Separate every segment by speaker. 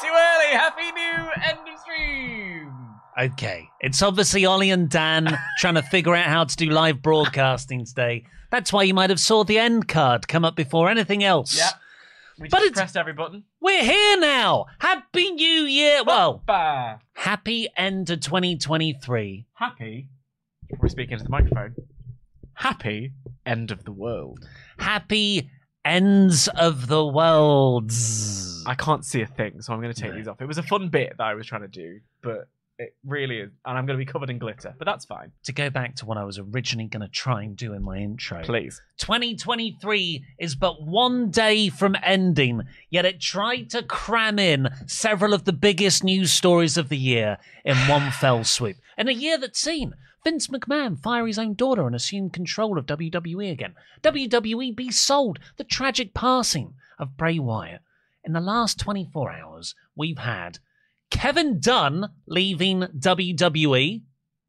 Speaker 1: too early. Happy new end of stream.
Speaker 2: Okay. It's obviously Oli and Dan trying to figure out how to do live broadcasting today. That's why you might have saw the end card come up before anything else.
Speaker 1: Yeah. We just
Speaker 2: it's-
Speaker 1: pressed every button.
Speaker 2: We're here now. Happy New Year. Well, happy end of 2023.
Speaker 1: happy. We're speaking to the microphone. Happy end of the world.
Speaker 2: Happy ends of the world.
Speaker 1: I can't see a thing, so I'm going to take
Speaker 2: No.
Speaker 1: these off. It was a fun bit that I was trying to do, but it really is, and I'm going to be covered in glitter. But that's fine.
Speaker 2: To go back to what I was originally going to try and do in my intro.
Speaker 1: Please.
Speaker 2: 2023 is but one day from ending, yet it tried to cram in several of the biggest news stories of the year in one fell swoop. In a year that's seen Vince McMahon fire his own daughter and assume control of WWE again, WWE be sold, the tragic passing of Bray Wyatt. In the last 24 hours, we've had Kevin Dunn leaving WWE.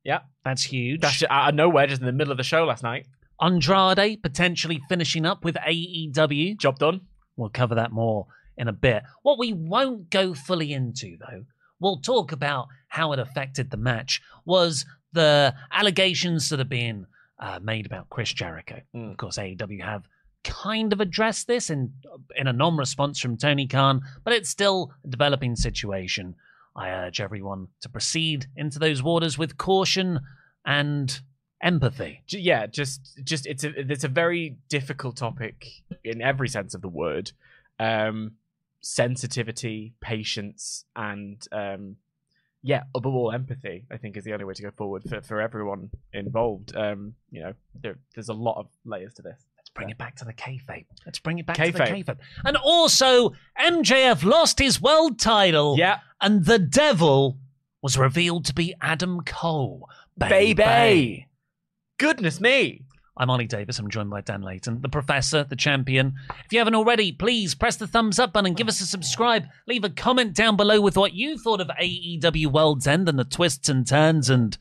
Speaker 1: Yeah.
Speaker 2: That's huge.
Speaker 1: That's just out of nowhere, just in the middle of the show last night.
Speaker 2: Andrade potentially finishing up with AEW.
Speaker 1: Job done.
Speaker 2: We'll cover that more in a bit. What we won't go fully into, though, we'll talk about how it affected the match, was the allegations that are being uh, made about Chris Jericho.
Speaker 1: Mm.
Speaker 2: Of course, AEW have kind of addressed this in in a non-response from Tony Khan, but it's still a developing situation. I urge everyone to proceed into those waters with caution and empathy.
Speaker 1: Yeah, just just it's a it's a very difficult topic in every sense of the word. Um, sensitivity, patience, and um, yeah, above all, empathy. I think is the only way to go forward for, for everyone involved. Um, you know, there, there's a lot of layers to this.
Speaker 2: Let's bring it back to the kayfabe. Let's bring it back to the
Speaker 1: Kayfabe.
Speaker 2: And also, MJF lost his world title.
Speaker 1: Yeah,
Speaker 2: And the devil was revealed to be Adam Cole.
Speaker 1: baby. Goodness me.
Speaker 2: I'm Oli Davis. I'm joined by Dan Layton, the professor, the champion. If you haven't already, please press the thumbs up button, give us a subscribe, leave a comment down below with what you thought of AEW World's End and the twists and turns and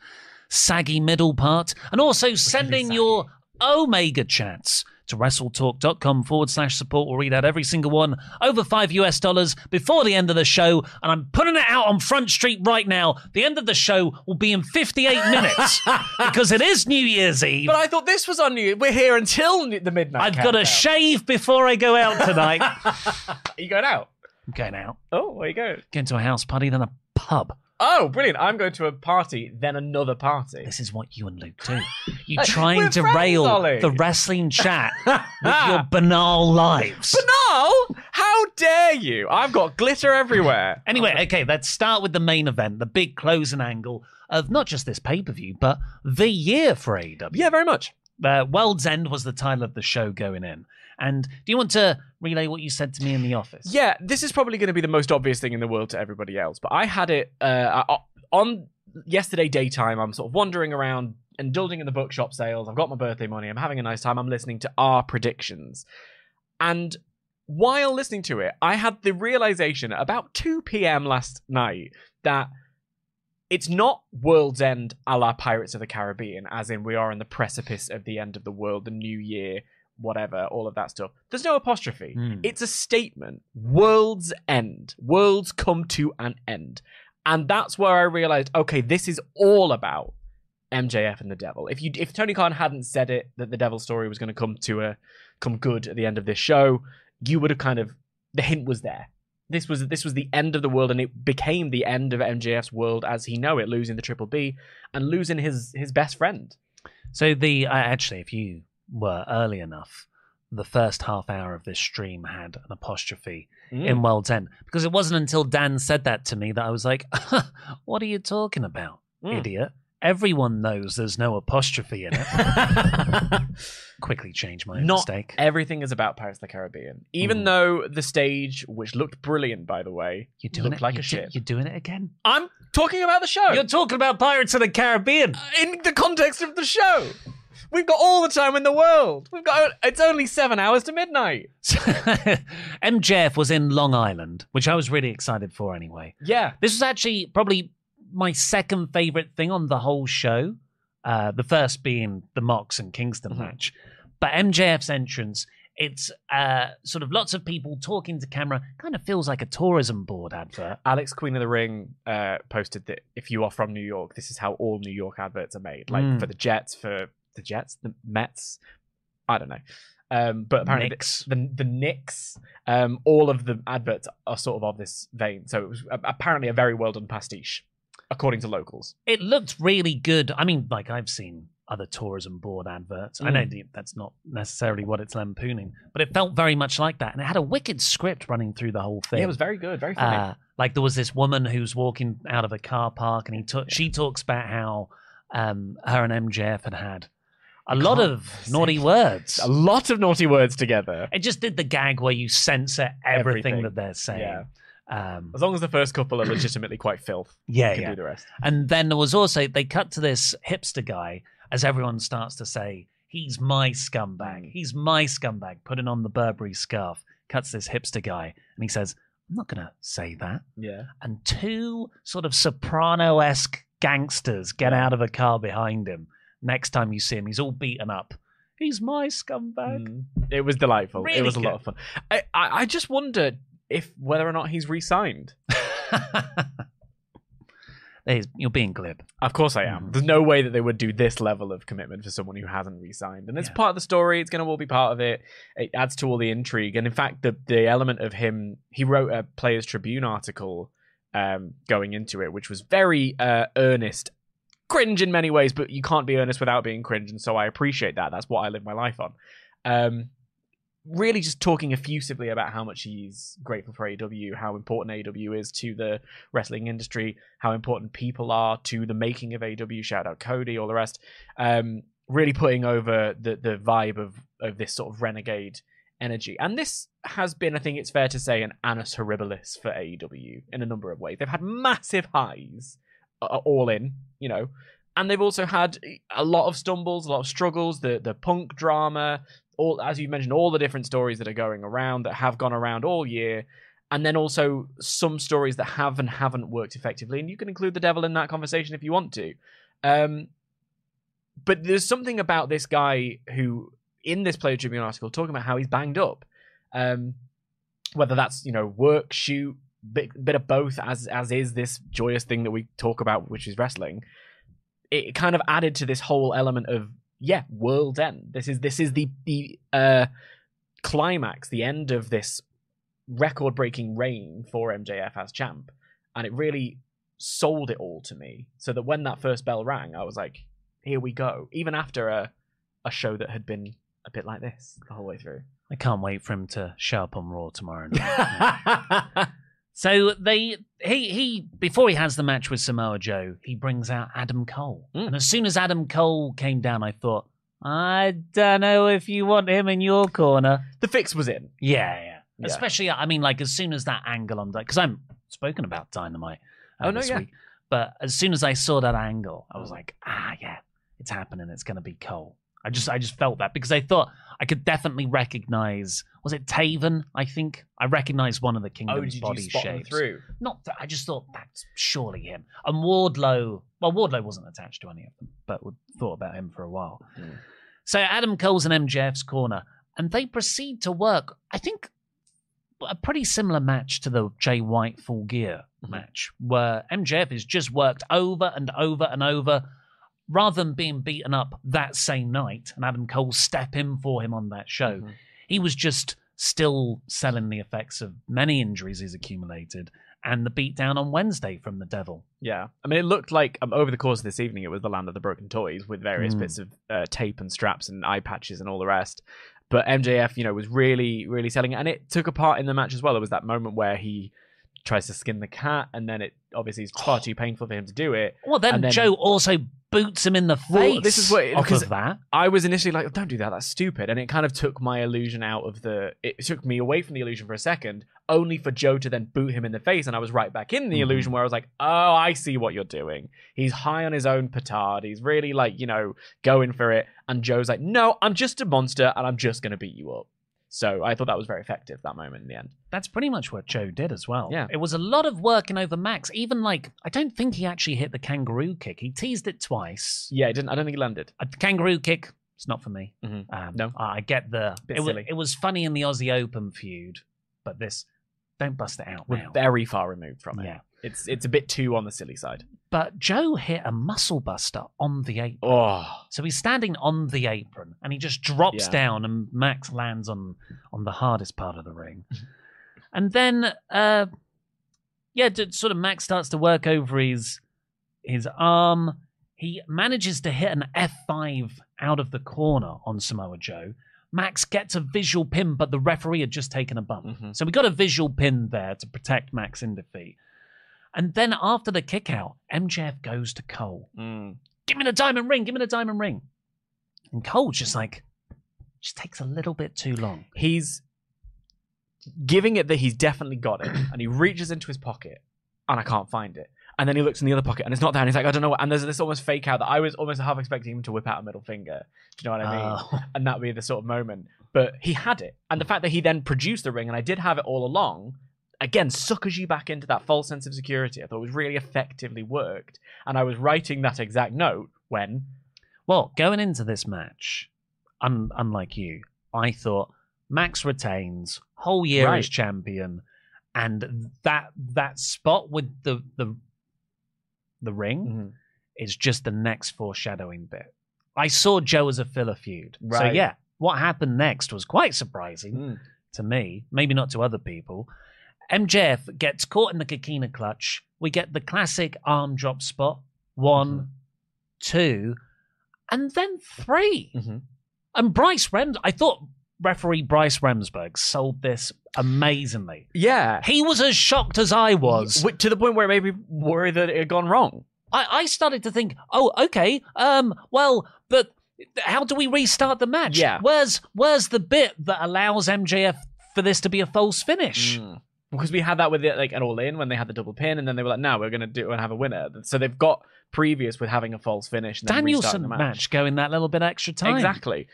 Speaker 2: saggy middle part. And also send in your Omega chats to wrestletalk.com forward slash support. We'll read out every single one over five US dollars before the end of the show. And I'm putting it out on Front Street right now. The end of the show will be in 58 minutes because it is New Year's Eve.
Speaker 1: But I thought this was on you. We're here until the midnight.
Speaker 2: I've got to shave before I go out tonight.
Speaker 1: Are you going out?
Speaker 2: I'm going out,
Speaker 1: Oh, where you go?
Speaker 2: going to a house party, then a pub.
Speaker 1: Oh, brilliant! I'm going to a party, then another party.
Speaker 2: This is what you and Luke do. You
Speaker 1: Hey,
Speaker 2: try
Speaker 1: we're
Speaker 2: and
Speaker 1: friends,
Speaker 2: derail
Speaker 1: Oli.
Speaker 2: the wrestling chat with your banal lives.
Speaker 1: Banal? How dare you? I've got glitter everywhere.
Speaker 2: Anyway, okay, let's start with the main event, the big closing angle of not just this pay per view, but the year for AEW.
Speaker 1: Yeah, very much.
Speaker 2: Uh, World's End was the title of the show going in. And do you want to relay what you said to me in the office?
Speaker 1: Yeah, this is probably going to be the most obvious thing in the world to everybody else, but I had it uh, on yesterday daytime. I'm sort of wandering around and indulging in the bookshop sales. I've got my birthday money. I'm having a nice time. I'm listening to our predictions. And while listening to it, I had the realization at about 2 p.m. last night that it's not World's End a la Pirates of the Caribbean, as in we are on the precipice of the end of the world, the new year, whatever, all of that stuff. There's no apostrophe.
Speaker 2: Hmm.
Speaker 1: It's a statement. World's End. Worlds come to an end. And that's where I realized, okay, this is all about MJF and the devil. If you if Tony Khan hadn't said it that the devil story was going to come to a come good at the end of this show, you would have kind of the hint was there. This was this was the end of the world, and it became the end of MJF's world as he know it, losing the Triple B and losing his his best friend.
Speaker 2: So the uh, actually, if you were early enough, the first half hour of this stream had an apostrophe in World's End because it wasn't until Dan said that to me that I was like, "What are you talking about,
Speaker 1: Mm.
Speaker 2: idiot?" Everyone knows there's no apostrophe in it. Quickly change my
Speaker 1: Not
Speaker 2: mistake.
Speaker 1: everything is about Pirates of the Caribbean, even
Speaker 2: Mm.
Speaker 1: though the stage, which looked brilliant by the way,
Speaker 2: You're doing
Speaker 1: looked
Speaker 2: it
Speaker 1: like a
Speaker 2: do-
Speaker 1: ship.
Speaker 2: You're doing it again.
Speaker 1: I'm talking about the show.
Speaker 2: You're talking about Pirates of the Caribbean.
Speaker 1: in the context of the show. We've got all the time in the world. We've got it's only seven hours to midnight.
Speaker 2: MJF was in Long Island, which I was really excited for anyway.
Speaker 1: Yeah.
Speaker 2: This was actually probably my second favorite thing on the whole show. Uh, the first being the Mox and Kingston
Speaker 1: Mhm.
Speaker 2: match. But MJF's entrance, it's uh, sort of lots of people talking to camera, kind of feels like a tourism board advert.
Speaker 1: Alex Queen of the Ring uh, posted that if you are from New York, this is how all New York adverts are made. Like
Speaker 2: Mm.
Speaker 1: for the Jets, for the Jets, the Mets, I don't know. Um, but apparently
Speaker 2: Knicks.
Speaker 1: the the, the Knicks, um, all of the adverts are sort of of this vein. So it was apparently a very well done pastiche, according to locals.
Speaker 2: It looked really good. I mean, like I've seen other tourism board adverts. I know that's not necessarily what it's lampooning, but it felt very much like that. And it had a wicked script running through the whole thing.
Speaker 1: Yeah, it was very good, very funny.
Speaker 2: Uh, like there was this woman who's walking out of a car park, and he took. She talks about how um, her and MJF had had a lot of naughty words.
Speaker 1: a lot of naughty words together.
Speaker 2: It just did the gag where you censor everything,
Speaker 1: Everything.
Speaker 2: that they're saying.
Speaker 1: Yeah.
Speaker 2: Um,
Speaker 1: As long as the first couple are legitimately quite filth,
Speaker 2: yeah,
Speaker 1: you can
Speaker 2: yeah.
Speaker 1: do the rest.
Speaker 2: And then there was also they cut to this hipster guy as everyone starts to say, "He's my scumbag.
Speaker 1: Mm.
Speaker 2: He's my scumbag." Putting on the Burberry scarf, cuts this hipster guy, and he says, "I'm not going to say that."
Speaker 1: Yeah.
Speaker 2: and two sort of soprano esque gangsters get out of a car behind him. Next time you see him, he's all beaten up. He's my scumbag.
Speaker 1: Mm. It was delightful.
Speaker 2: Really
Speaker 1: it was a lot of fun. I, I, I just wonder if whether or not he's re-signed.
Speaker 2: There's- You're being glib.
Speaker 1: Of course I am.
Speaker 2: Mhm.
Speaker 1: There's no way that they would do this level of commitment for someone who hasn't re-signed. And it's
Speaker 2: Yeah.
Speaker 1: part of the story. It's going to all be part of it. It adds to all the intrigue. And in fact, the the element of him, he wrote a Players Tribune article um, going into it, which was very uh, earnest, cringe in many ways, but you can't be earnest without being cringe. And so I appreciate that. That's what I live my life on. Um, really just talking effusively about how much he's grateful for AEW, how important AEW is to the wrestling industry, how important people are to the making of AEW. Shout out Cody, all the rest. Um, really putting over the the vibe of of this sort of renegade energy. And this has been, I think it's fair to say, an annus horribilis for AEW in a number of ways. They've had massive highs, uh, all in, you know, and they've also had a lot of stumbles, a lot of struggles. The the punk drama, all as you mentioned, all the different stories that are going around that have gone around all year, and then also some stories that have and haven't worked effectively. And you can include the devil in that conversation if you want to. Um, but there's something about this guy who, in this Player Tribune article, talking about how he's banged up. Um, whether that's you know work, shoot, bit, bit of both, as as is this joyous thing that we talk about, which is wrestling. It kind of added to this whole element of yeah, world's end. This is this is the the uh, climax, the end of this record-breaking reign for MJF as champ, and it really sold it all to me. So that when that first bell rang, I was like, "Here we go." Even after a a show that had been a bit like this the whole way through.
Speaker 2: I can't wait for him to show up on Raw tomorrow night. so they he he before he has the match with Samoa Joe, he brings out Adam Cole.
Speaker 1: Mm.
Speaker 2: And as soon as Adam Cole came down, I thought, I don't know if you want him in your corner.
Speaker 1: the fix was in.
Speaker 2: Yeah, yeah.
Speaker 1: Yeah.
Speaker 2: Especially, I mean, like as soon as that angle on because I'm spoken about Dynamite uh,
Speaker 1: Oh, no,
Speaker 2: this
Speaker 1: yeah.
Speaker 2: week, but as soon as I saw that angle, I was like, ah, yeah, it's happening. It's going to be Cole. I just I just felt that because I thought I could definitely recognize was it Taven? I think I recognized one of the
Speaker 1: Oh,
Speaker 2: Kingdom's
Speaker 1: you
Speaker 2: body shapes.
Speaker 1: through?
Speaker 2: Not that I just thought that's surely him. And Wardlow, well, Wardlow wasn't attached to any of them, but we thought about him for a while.
Speaker 1: Hmm.
Speaker 2: So Adam Cole's in MJF's corner, and they proceed to work. I think a pretty similar match to the Jay White Full Gear
Speaker 1: Mhm.
Speaker 2: match, where MJF is just worked over and over and over, rather than being beaten up that same night, and Adam Cole step in for him on that show.
Speaker 1: Mhm.
Speaker 2: He was just still selling the effects of many injuries he's accumulated and the beatdown on Wednesday from the Devil.
Speaker 1: Yeah, I mean, it looked like um, over the course of this evening, it was the land of the broken toys with various
Speaker 2: Mm.
Speaker 1: bits of uh, tape and straps and eye patches and all the rest. But MJF, you know, was really, really selling it, and it took a part in the match as well. It was that moment where he tries to skin the cat, and then it obviously is far too painful for him to do it.
Speaker 2: Well, then,
Speaker 1: And then-
Speaker 2: Joe also boots him in the face.
Speaker 1: Well, this is what- because-
Speaker 2: of that.
Speaker 1: I was initially like, "Don't do that. That's stupid," and it kind of took my illusion out of the. It took me away from the illusion for a second, only for Joe to then boot him in the face, and I was right back in the
Speaker 2: Mhm.
Speaker 1: illusion where I was like, "Oh, I see what you're doing. He's high on his own petard. He's really like, you know, going for it." And Joe's like, "No, I'm just a monster, and I'm just gonna beat you up." So I thought that was very effective that moment in the end.
Speaker 2: That's pretty much what Joe did as well.
Speaker 1: Yeah.
Speaker 2: It was a lot of working over Max. Even like, I don't think he actually hit the kangaroo kick. He teased it twice.
Speaker 1: Yeah, it didn't. I don't think he landed.
Speaker 2: A kangaroo kick, it's not for me.
Speaker 1: Mhm.
Speaker 2: Um,
Speaker 1: No.
Speaker 2: I get the.
Speaker 1: Bit
Speaker 2: It was, it was funny in the Aussie Open feud, but this, don't bust it out
Speaker 1: We're
Speaker 2: now.
Speaker 1: very far removed from it.
Speaker 2: Yeah.
Speaker 1: It's it's a bit too on the silly side.
Speaker 2: But Joe hit a muscle buster on the apron.
Speaker 1: Oh,
Speaker 2: So he's standing on the apron and he just drops
Speaker 1: Yeah.
Speaker 2: down and Max lands on on the hardest part of the ring. and then uh yeah, sort of Max starts to work over his his arm. He manages to hit an F5 out of the corner on Samoa Joe. Max gets a visual pin, but the referee had just taken a bump.
Speaker 1: Mhm.
Speaker 2: So we got a visual pin there to protect Max in defeat. And then after the kick out, MJF goes to Cole
Speaker 1: Mm.
Speaker 2: give me the diamond ring, give me the diamond ring. And Cole's just like, just takes a little bit too long.
Speaker 1: he's giving it that he's definitely got it, and he reaches into his pocket, and I can't find it. And then he looks in the other pocket, and it's not there. And he's like, I don't know. What. And there's this almost fake out that I was almost half expecting him to whip out a middle finger. Do you know what I mean?
Speaker 2: Oh.
Speaker 1: And that would be the sort of moment. But he had it, and the fact that he then produced the ring, and I did have it all along. Again, suckers you back into that false sense of security. I thought it was really effectively worked, and I was writing that exact note when
Speaker 2: well, going into this match, un- unlike you, I thought Max retains, whole year
Speaker 1: Right.
Speaker 2: as champion, and that that spot with the the the ring is just the next foreshadowing bit. I saw Joe as a filler feud. So yeah, what happened next was quite surprising.
Speaker 1: Mm.
Speaker 2: to me, maybe not to other people. MJF gets caught in the Coquina clutch. We get the classic arm drop spot. One,
Speaker 1: Mm-hmm.
Speaker 2: two, and then 3
Speaker 1: Mhm.
Speaker 2: And Bryce Rems, I thought referee Bryce Remsburg sold this amazingly.
Speaker 1: yeah,
Speaker 2: He was as shocked as I was.
Speaker 1: To the point where it made me worry that it had gone wrong.
Speaker 2: I, I started to think, oh, okay, um, well, but how do we restart the match?
Speaker 1: Yeah.
Speaker 2: Where's where's the bit that allows MJF for this to be a false finish?
Speaker 1: Mm. Because we had that with it, like an all in when they had the double pin, and then they were like, "Now we're going to do it and have a winner." So they've got previous with having a false finish. And
Speaker 2: Danielson
Speaker 1: the
Speaker 2: match. going that little bit extra time.
Speaker 1: exactly.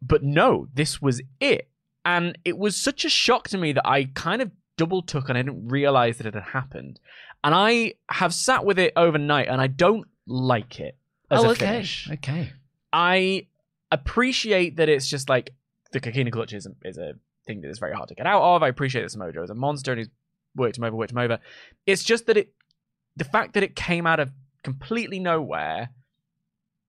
Speaker 1: But no, this was it, and it was such a shock to me that I kind of double took and I didn't realize that it had happened, and I have sat with it overnight, and I don't like it as
Speaker 2: oh,
Speaker 1: a
Speaker 2: okay.
Speaker 1: finish.
Speaker 2: Okay.
Speaker 1: I appreciate that it's just like the Kakina clutch is, is a thing that is very hard to get out of. I appreciate that Samoa Joe is a monster and he's worked him over, worked him over. It's just that it, the fact that it came out of completely nowhere,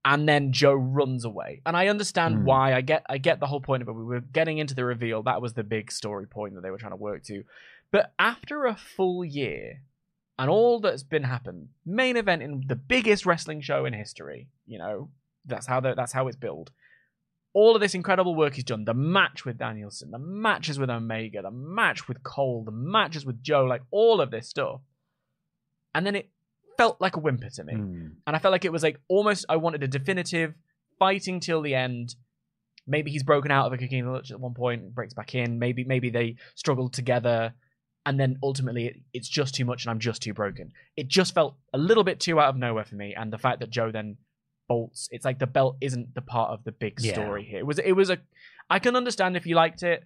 Speaker 1: and then Joe runs away. And I understand
Speaker 2: Hmm.
Speaker 1: why. I get, I get the whole point of it. We were getting into the reveal. That was the big story point that they were trying to work to. But after a full year. And all that's been happened, main event in the biggest wrestling show in history, you know, that's how the, that's how it's built. All of this incredible work he's done. The match with Danielson, the matches with Omega, the match with Cole, the matches with Joe, like all of this stuff. And then it felt like a whimper to me.
Speaker 2: Mm.
Speaker 1: And I felt like it was like almost I wanted a definitive fighting till the end. Maybe he's broken out of a Coquina Clutch at one point, breaks back in. Maybe maybe they struggle together, and then ultimately it, it's just too much, and I'm just too broken. It just felt a little bit too out of nowhere for me, and the fact that Joe then bolts. It's like the belt isn't the part of the big
Speaker 2: Yeah.
Speaker 1: story here. It was it was a I can understand if you liked it.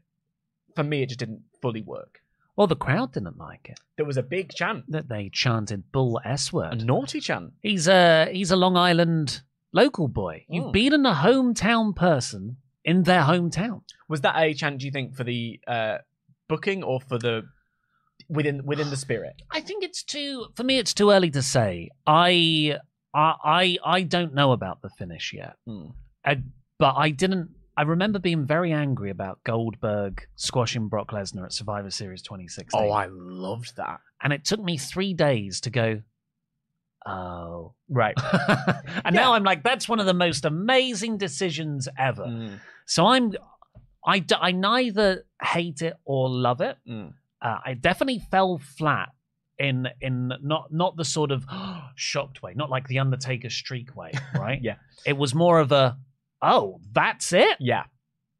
Speaker 1: For me, it just didn't fully work.
Speaker 2: Well, the crowd didn't like it.
Speaker 1: There was a big chant,
Speaker 2: That they chanted "Bull S word," a
Speaker 1: naughty chant.
Speaker 2: He's a he's a Long Island local boy. You've
Speaker 1: Mm.
Speaker 2: beaten a hometown person in their hometown.
Speaker 1: Was that a chant? Do you think for the uh, booking or for the within within the spirit?
Speaker 2: I think it's too for me. It's too early to say. I I I, I don't know about the finish yet.
Speaker 1: Hmm.
Speaker 2: I, but I didn't. I remember being very angry about Goldberg squashing Brock Lesnar at Survivor Series 2016.
Speaker 1: Oh, I loved that.
Speaker 2: and it took me three days to go. Oh,
Speaker 1: Right.
Speaker 2: and now I'm like, that's one of the most amazing decisions ever.
Speaker 1: Mm,
Speaker 2: So I'm, I, I neither hate it or love it.
Speaker 1: mm.
Speaker 2: Uh, I definitely fell flat in in not not the sort of shocked way, not like the Undertaker streak way, right?
Speaker 1: Yeah.
Speaker 2: It was more of a, oh, that's it,
Speaker 1: Yeah.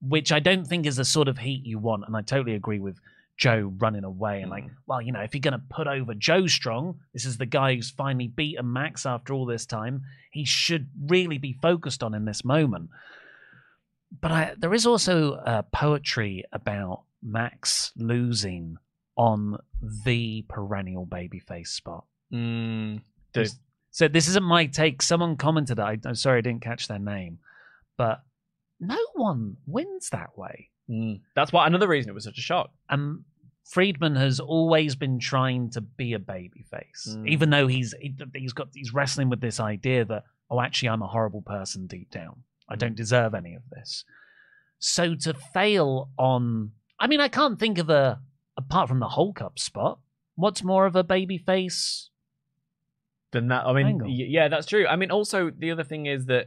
Speaker 2: which I don't think is the sort of heat you want. And I totally agree with Joe running away and like,
Speaker 1: Mm.
Speaker 2: well, you know, if you're going to put over Joe Strong, this is the guy who's finally beaten Max after all this time. He should really be focused on in this moment. But I, there is also uh, poetry about Max losing on the perennial babyface spot.
Speaker 1: Mm,
Speaker 2: So this isn't my take. Someone commented. I, I'm sorry I didn't catch their name, but no one wins that way.
Speaker 1: mm. That's why another reason it was such a shock.
Speaker 2: And Friedman has always been trying to be a babyface,
Speaker 1: Mm.
Speaker 2: even though he's he, he's got he's wrestling with this idea that oh, actually, I'm a horrible person deep down. I don't deserve any of this. So to fail on, I mean, I can't think of a apart from the Hulk up spot. What's more of a babyface?
Speaker 1: Than that, I mean, y- yeah, that's true. I mean, also the other thing is that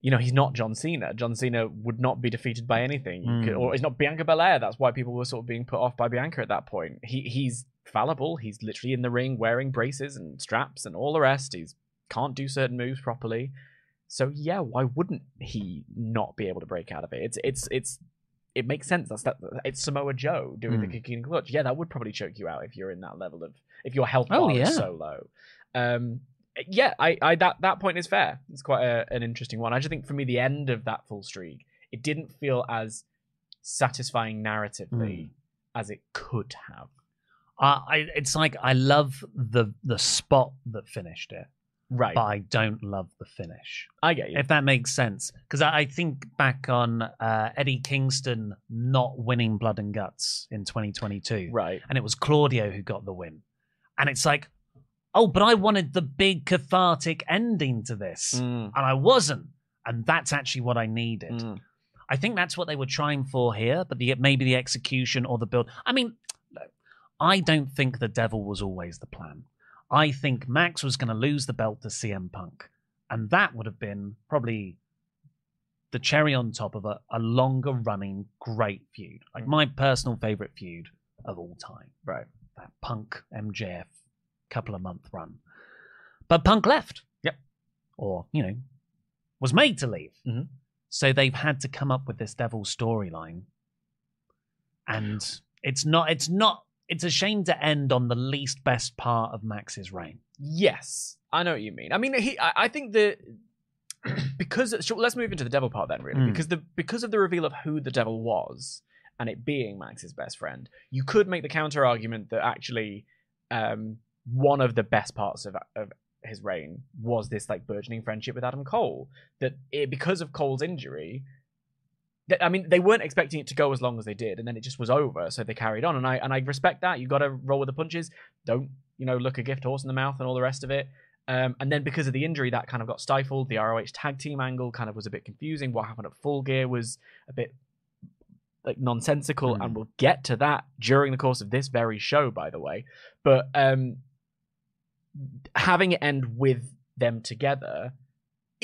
Speaker 1: you know he's not John Cena. John Cena would not be defeated by anything, You could-
Speaker 2: Mm.
Speaker 1: or he's not Bianca Belair. That's why people were sort of being put off by Bianca at that point. He he's fallible. He's literally in the ring wearing braces and straps and all the rest. He's can't do certain moves properly. So yeah, why wouldn't he not be able to break out of it? It's it's it's it makes sense. That's that. It's Samoa Joe doing the
Speaker 2: Mm.
Speaker 1: kicking clutch. Yeah, that would probably choke you out if you're in that level of if your health
Speaker 2: Oh,
Speaker 1: bar
Speaker 2: yeah.
Speaker 1: is so low. Um, yeah, I, I that that point is fair. It's quite a, an interesting one. I just think for me, the end of that full streak, it didn't feel as satisfying narratively as it could have.
Speaker 2: Uh, I, it's like I love the the spot that finished it,
Speaker 1: Right.
Speaker 2: but I don't love the finish.
Speaker 1: I get you.
Speaker 2: if that makes sense. Because I, I think back on uh, Eddie Kingston not winning Blood and Guts in 2022,
Speaker 1: right.
Speaker 2: and it was Claudio who got the win, and it's like, oh, but I wanted the big cathartic ending to this,
Speaker 1: Mm,
Speaker 2: and I wasn't, and that's actually what I needed.
Speaker 1: mm.
Speaker 2: I think that's what they were trying for here, but the maybe the execution or the build. I mean, I don't think the devil was always the plan. I think Max was going to lose the belt to CM Punk, and that would have been probably the cherry on top of a, a longer running great feud, like my personal favorite feud of all time.
Speaker 1: Right.
Speaker 2: That Punk MJF couple of month run, but Punk left.
Speaker 1: Yep.
Speaker 2: Or you know, was made to leave.
Speaker 1: Mhm.
Speaker 2: So they've had to come up with this devil storyline. And it's not it's not it's a shame to end on the least best part of Max's reign.
Speaker 1: Yes, I know what you mean. I mean, he. I, I think the because so let's move into the devil part then, really,
Speaker 2: Mm.
Speaker 1: because the because of the reveal of who the devil was and it being Max's best friend, you could make the counter argument that actually um, one of the best parts of of his reign was this like burgeoning friendship with Adam Cole. That it, because of Cole's injury. I mean, they weren't expecting it to go as long as they did, and then it just was over. So they carried on, and I and I respect that. You got to roll with the punches. Don't you know look a gift horse in the mouth and all the rest of it. Um, and then because of the injury, that kind of got stifled. The ROH tag team angle kind of was a bit confusing. What happened at Full Gear was a bit like nonsensical,
Speaker 2: Mm.
Speaker 1: and we'll get to that during the course of this very show, by the way. But um, having it end with them together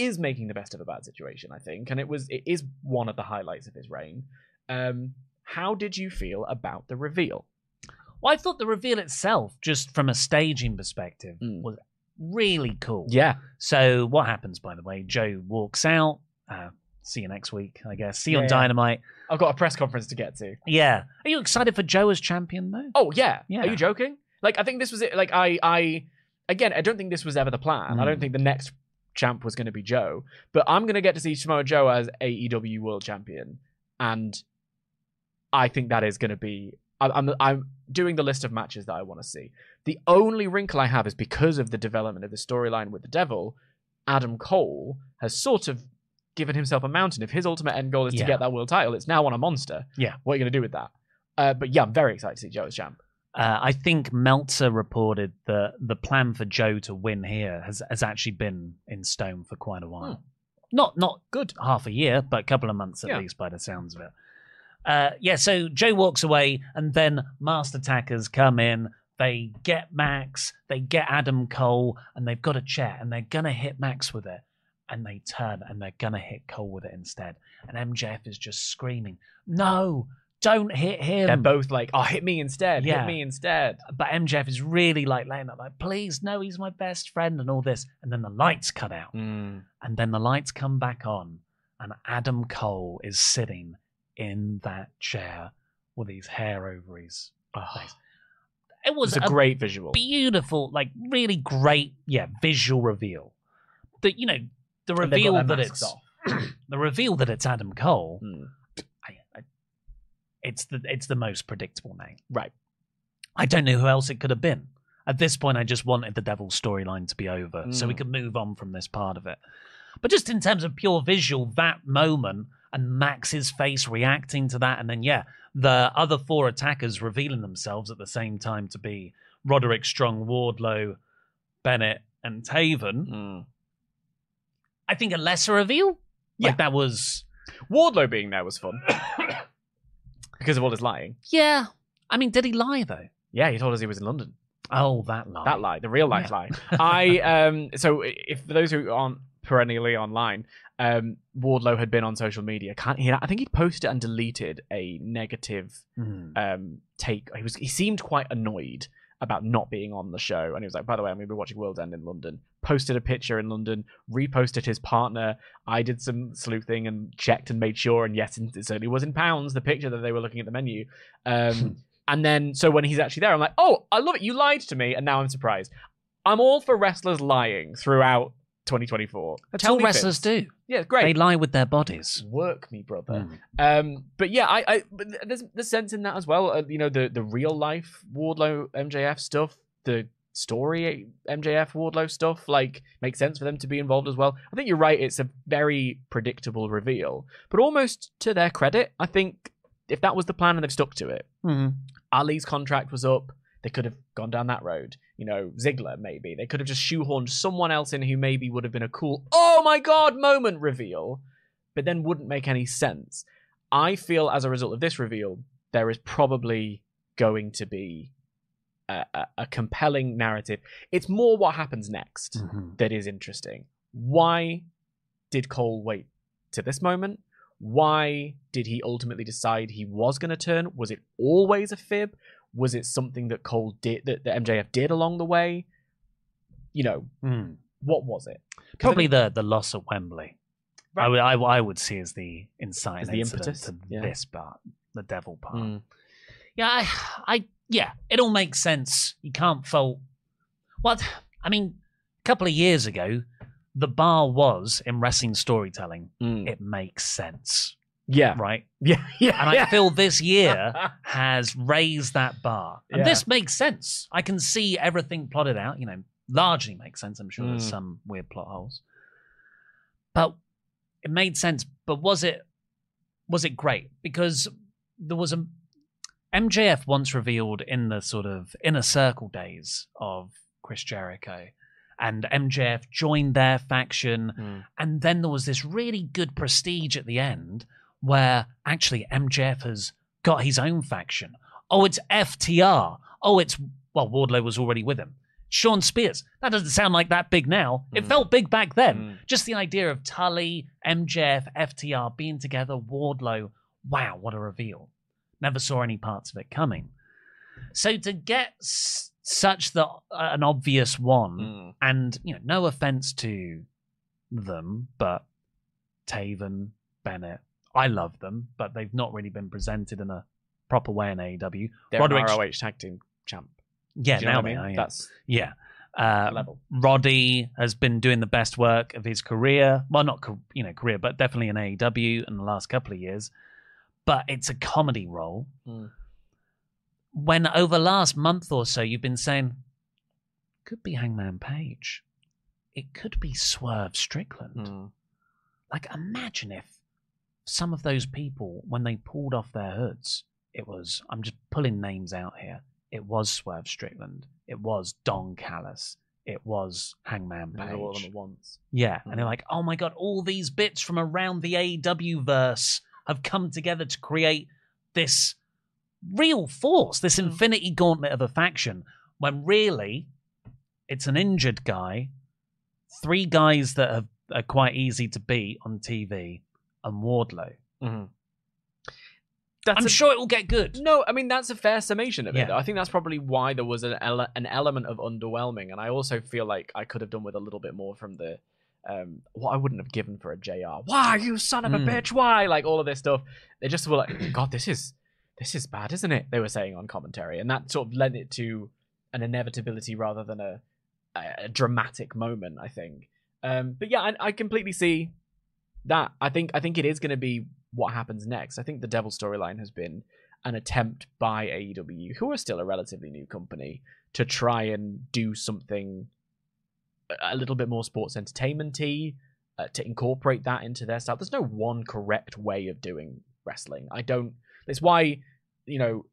Speaker 1: is making the best of a bad situation, I think, and it was it is one of the highlights of his reign. Um, how did you feel about the reveal?
Speaker 2: Well, I thought the reveal itself, just from a staging perspective,
Speaker 1: Mm.
Speaker 2: was really cool.
Speaker 1: Yeah,
Speaker 2: So what happens, by the way? Joe walks out. Uh, see you next week, I guess. See you
Speaker 1: Yeah,
Speaker 2: on
Speaker 1: yeah.
Speaker 2: Dynamite.
Speaker 1: I've got a press conference to get to.
Speaker 2: Yeah. Are you excited for Joe as champion, though?
Speaker 1: Oh yeah.
Speaker 2: Yeah.
Speaker 1: Are you joking? Like I think this was it. Like I I again I don't think this was ever the plan. I
Speaker 2: Mm.
Speaker 1: don't think the next champ was going to be Joe, but I'm going to get to see Samoa Joe as AEW World Champion, and I think that is going to be. I'm I'm doing the list of matches that I want to see. The only wrinkle I have is because of the development of the storyline with the Devil, Adam Cole has sort of given himself a mountain. If his ultimate end goal is to get that world title, it's now on a monster.
Speaker 2: Yeah.
Speaker 1: What are you going to do with that? Uh, but yeah, I'm very excited to see Joe as champ.
Speaker 2: Uh, I think Meltzer reported that the plan for Joe to win here has, has actually been in stone for quite a while. Not not good half a year, but a couple of months at
Speaker 1: Yeah.
Speaker 2: least by the sounds of it. Uh, yeah, so Joe walks away, and then Master Attackers come in. They get Max, they get Adam Cole, and they've got a chair, and they're gonna hit Max with it, and they turn and they're gonna hit Cole with it instead. And MJF is just screaming, "No, don't hit him!"
Speaker 1: They're both like, "Oh, hit me instead!
Speaker 2: Yeah.
Speaker 1: Hit me instead!"
Speaker 2: but MJF is really like laying up, like, please, no, he's my best friend, and all this. And then the lights cut out, and then the lights come back on, and Adam Cole is sitting in that chair with his hair over his face. It was
Speaker 1: It's a great visual.
Speaker 2: beautiful, like really great, yeah, visual reveal. That, you know the
Speaker 1: And they've got
Speaker 2: reveal that it's
Speaker 1: off.
Speaker 2: the reveal that it's Adam Cole.
Speaker 1: Mm.
Speaker 2: It's the it's the most predictable name.
Speaker 1: Right.
Speaker 2: I don't know who else it could have been. At this point, I just wanted the Devil's storyline to be over so we
Speaker 1: Mm.
Speaker 2: could move on from this part of it. But just in terms of pure visual, that moment and Max's face reacting to that, and then, yeah, the other four attackers revealing themselves at the same time to be Roderick Strong, Wardlow, Bennett, and Taven.
Speaker 1: Mm.
Speaker 2: I think a lesser reveal.
Speaker 1: Yeah.
Speaker 2: Like that was.
Speaker 1: Wardlow being there was fun because of all his lying.
Speaker 2: Yeah. I mean, did he lie, though?
Speaker 1: Yeah, he told us he was in London.
Speaker 2: Oh, that lie.
Speaker 1: That lie, the real life
Speaker 2: Yeah.
Speaker 1: lie. I um. So if for those who aren't perennially online, um, Wardlow had been on social media. Can't he? I think he'd posted and deleted a negative
Speaker 2: Hmm.
Speaker 1: um take. He was he seemed quite annoyed about not being on the show, and he was like, "By the way, I'm going to be watching World's End in London." Posted a picture in London, reposted his partner. I did some sleuthing and checked and made sure, and yes, it certainly was in pounds. The picture that they were looking at the menu. Um, and then so when he's actually there, I'm like, "Oh, I love it. You lied to me, and now I'm surprised." I'm all for wrestlers lying throughout 2024. That
Speaker 2: That's all wrestlers
Speaker 1: fits.
Speaker 2: do.
Speaker 1: Yeah, great.
Speaker 2: They lie with their bodies.
Speaker 1: Work me, brother.
Speaker 2: Mm.
Speaker 1: Um, but yeah, I, I but there's the sense in that as well. Uh, you know, the the real life Wardlow MJF stuff, the story MJF Wardlow stuff, like makes sense for them to be involved as well. I think you're right. It's a very predictable reveal, but almost to their credit, I think if that was the plan and they've stuck to it,
Speaker 2: Mm.
Speaker 1: Ali's contract was up. They could have gone down that road. You know, Ziggler maybe. They could have just shoehorned someone else in who maybe would have been a cool, oh my god, moment reveal, but then wouldn't make any sense. I feel as a result of this reveal, there is probably going to be a, a, a compelling narrative. It's more what happens next
Speaker 2: Mhm.
Speaker 1: that is interesting. Why did Cole wait to this moment? Why did he ultimately decide he was going to turn? Was it always a fib? Was it something that Cole did that, that MJF did along the way? You know,
Speaker 2: Mm.
Speaker 1: what was it?
Speaker 2: Probably
Speaker 1: think-
Speaker 2: the, the loss at Wembley. I, would, I, I would see as the inciting
Speaker 1: As the
Speaker 2: incident
Speaker 1: impetus?
Speaker 2: to
Speaker 1: Yeah.
Speaker 2: this part, the devil part.
Speaker 1: Mm.
Speaker 2: Yeah, I, I, yeah, it all makes sense. You can't fault. What I mean, a couple of years ago, the bar was in wrestling storytelling.
Speaker 1: Mm.
Speaker 2: It makes sense,
Speaker 1: yeah,
Speaker 2: right?
Speaker 1: yeah, yeah.
Speaker 2: And I
Speaker 1: yeah.
Speaker 2: feel this year has raised that bar, and
Speaker 1: Yeah.
Speaker 2: this makes sense. I can see everything plotted out. You know, largely makes sense. I'm sure there's
Speaker 1: Mm.
Speaker 2: some weird plot holes, but it made sense. But was it was it great? Because there was a MJF once revealed in the sort of inner circle days of Chris Jericho, and MJF joined their faction,
Speaker 1: Mm.
Speaker 2: and then there was this really good prestige at the end where actually MJF has got his own faction. Oh, it's FTR. Oh, it's well, Wardlow was already with him. Shawn Spears. That doesn't sound like that big now. It
Speaker 1: Mm.
Speaker 2: felt big back then.
Speaker 1: Mm.
Speaker 2: Just the idea of Tully, MJF, FTR being together, Wardlow. Wow, what a reveal. Never saw any parts of it coming. So to get s- such the uh, an obvious one,
Speaker 1: Mm.
Speaker 2: and you know, no offense to them, but Taven, Bennett, I love them, but they've not really been presented in a proper way in AEW.
Speaker 1: They're
Speaker 2: Roderick-
Speaker 1: an ROH tag team champ.
Speaker 2: Yeah,
Speaker 1: Do you know
Speaker 2: now
Speaker 1: I mean?
Speaker 2: are, yeah.
Speaker 1: That's
Speaker 2: Yeah. Uh,
Speaker 1: Level.
Speaker 2: Roddy has been doing the best work of his career. Well, not you know career, but definitely in AEW in the last couple of years. But it's a comedy role.
Speaker 1: Mm.
Speaker 2: When over the last month or so you've been saying, could be Hangman Page, it could be Swerve Strickland.
Speaker 1: Mm.
Speaker 2: Like, imagine if some of those people, when they pulled off their hoods, it was, I'm just pulling names out here. It was Swerve Strickland. It was Don Callis. It was Hangman
Speaker 1: And all of them at once.
Speaker 2: Yeah. And they're
Speaker 1: Mhm.
Speaker 2: like, oh my God, all these bits from around the AEW verse have come together to create this real force, this
Speaker 1: Mm.
Speaker 2: infinity gauntlet of a faction, when really it's an injured guy, three guys that have, are quite easy to beat on TV, and Wardlow.
Speaker 1: Mm-hmm. That's
Speaker 2: I'm
Speaker 1: a-
Speaker 2: sure it will get good.
Speaker 1: No, I mean that's a fair summation of it.
Speaker 2: Yeah.
Speaker 1: I think that's probably why there was an ele- an element of underwhelming, and I also feel like I could have done with a little bit more from the um what I wouldn't have given for a JR. Why you son of a
Speaker 2: Mm.
Speaker 1: bitch? Why like all of this stuff? They just were like, God, this is this is bad, isn't it? They were saying on commentary, and that sort of led it to an inevitability rather than a a, a dramatic moment. I think. Um, but yeah, I, I completely see that. I think I think it is going to be what happens next. I think the Devil storyline has been an attempt by AEW, who are still a relatively new company, to try and do something a- little bit more sports entertainmenty, uh, to incorporate that into their style. There's no one correct way of doing wrestling. I don't. It's why you know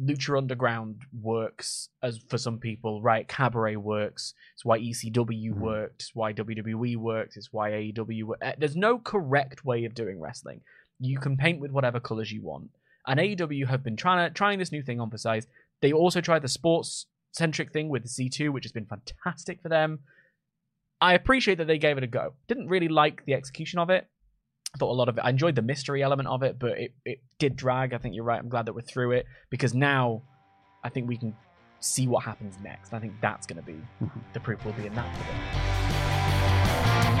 Speaker 1: Lucha Underground works as for some people, right? Cabaret works. It's why ECW
Speaker 2: Mhm.
Speaker 1: worked. It's why WWE worked. It's why AEW. Wo- uh, There's no correct way of doing wrestling. You can paint with whatever colors you want. And AEW have been trying to trying this new thing on for size. They also tried the sports centric thing with the C2, which has been fantastic for them. I appreciate that they gave it a go. Didn't really like the execution of it. I thought a lot of it. I enjoyed the mystery element of it, but it, it did drag. I think you're right. I'm glad that we're through it because now I think we can see what happens next. I think that's going to be mm-hmm. the proof will be in that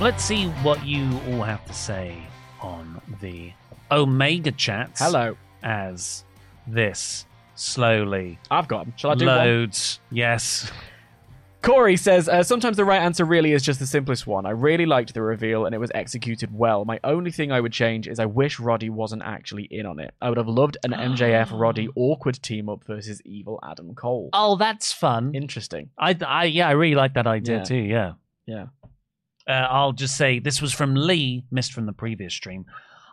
Speaker 2: Let's see what you all have to say on the Omega chat.
Speaker 1: Hello.
Speaker 2: As this slowly
Speaker 1: I've got 'em. Shall I do one?
Speaker 2: loads. Yes.
Speaker 1: Corey says, uh, sometimes the right answer really is just the simplest one. I really liked the reveal and it was executed well. My only thing I would change is I wish Roddy wasn't actually in on it. I would have loved an MJF Roddy awkward team up versus evil Adam Cole.
Speaker 2: Oh, that's fun.
Speaker 1: Interesting.
Speaker 2: I, I yeah, I really like that idea
Speaker 1: Yeah.
Speaker 2: too. Yeah.
Speaker 1: Yeah.
Speaker 2: Uh, I'll just say this was from Lee, missed from the previous stream.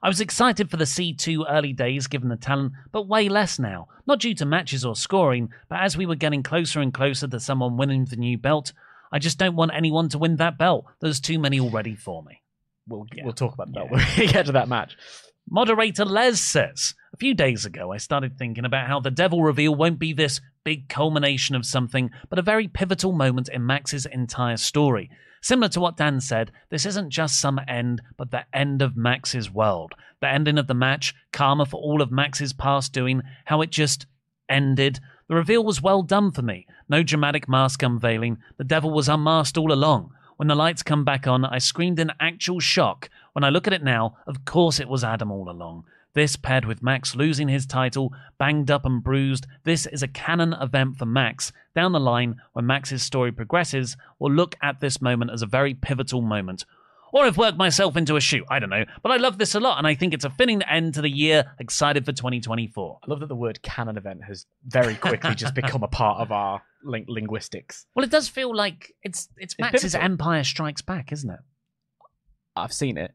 Speaker 2: I was excited for the C2 early days given the talent, but way less now. Not due to matches or scoring, but as we were getting closer and closer to someone winning the new belt, I just don't want anyone to win that belt. There's too many already for me.
Speaker 1: We'll, we'll talk about that when we get to that match.
Speaker 2: Moderator Les says, A few days ago, I started thinking about how the Devil reveal won't be this big culmination of something, but a very pivotal moment in Max's entire story. Similar to what Dan said, this isn't just some end, but the end of Max's world. The ending of the match, karma for all of Max's past doing, how it just ended. The reveal was well done for me. No dramatic mask unveiling. The devil was unmasked all along. When the lights come back on, I screamed in actual shock. When I look at it now, of course it was Adam all along. This paired with Max losing his title, banged up and bruised, this is a canon event for Max. Down the line, when Max's story progresses, we'll look at this moment as a very pivotal moment. Or I've worked myself into a shoe, I don't know. But I love this a lot, and I think it's a fitting end to the year. Excited for 2024.
Speaker 1: I love that the word canon event has very quickly just become a part of our ling- linguistics.
Speaker 2: Well, it does feel like it's it's
Speaker 1: It's
Speaker 2: Max's
Speaker 1: pivotal.
Speaker 2: Empire Strikes Back, isn't it?
Speaker 1: I've seen it,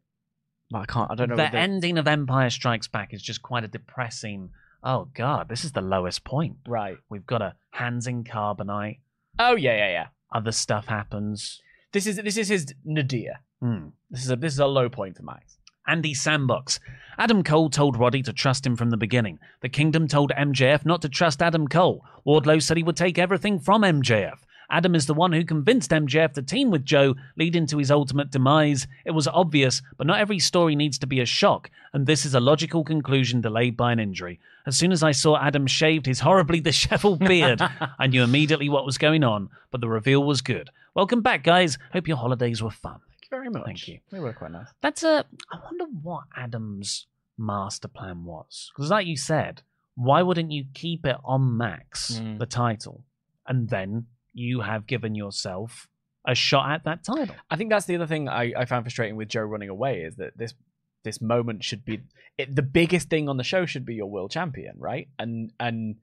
Speaker 1: but I can't. I don't know.
Speaker 2: the ending of Empire Strikes Back is just quite a depressing. Oh God, this is the lowest point.
Speaker 1: Right.
Speaker 2: We've got a hands in carbonite.
Speaker 1: Oh yeah, yeah, yeah.
Speaker 2: Other stuff happens.
Speaker 1: This is this is his nadir.
Speaker 2: Hmm.
Speaker 1: This is a this is a low point for Max.
Speaker 2: Andy Sandbox. Adam Cole told Roddy to trust him from the beginning. The Kingdom told MJF not to trust Adam Cole. Wardlow said he would take everything from MJF. Adam is the one who convinced MJF to team with Joe, leading to his ultimate demise. It was obvious, but not every story needs to be a shock, and this is a logical conclusion delayed by an injury. As soon as I saw Adam shaved his horribly disheveled beard, I knew immediately what was going on, but the reveal was good. Welcome back, guys. Hope your holidays were fun.
Speaker 1: Thank you very much.
Speaker 2: Thank you.
Speaker 1: They were quite nice.
Speaker 2: That's a. I wonder what Adam's master plan was. Because, like you said, why wouldn't you keep it on Max,
Speaker 1: Mm.
Speaker 2: the title, and then you have given yourself a shot at that title?
Speaker 1: I think that's the other thing I, I found frustrating with Joe running away is that this this moment should be it, the biggest thing on the show should be your world champion, right? And and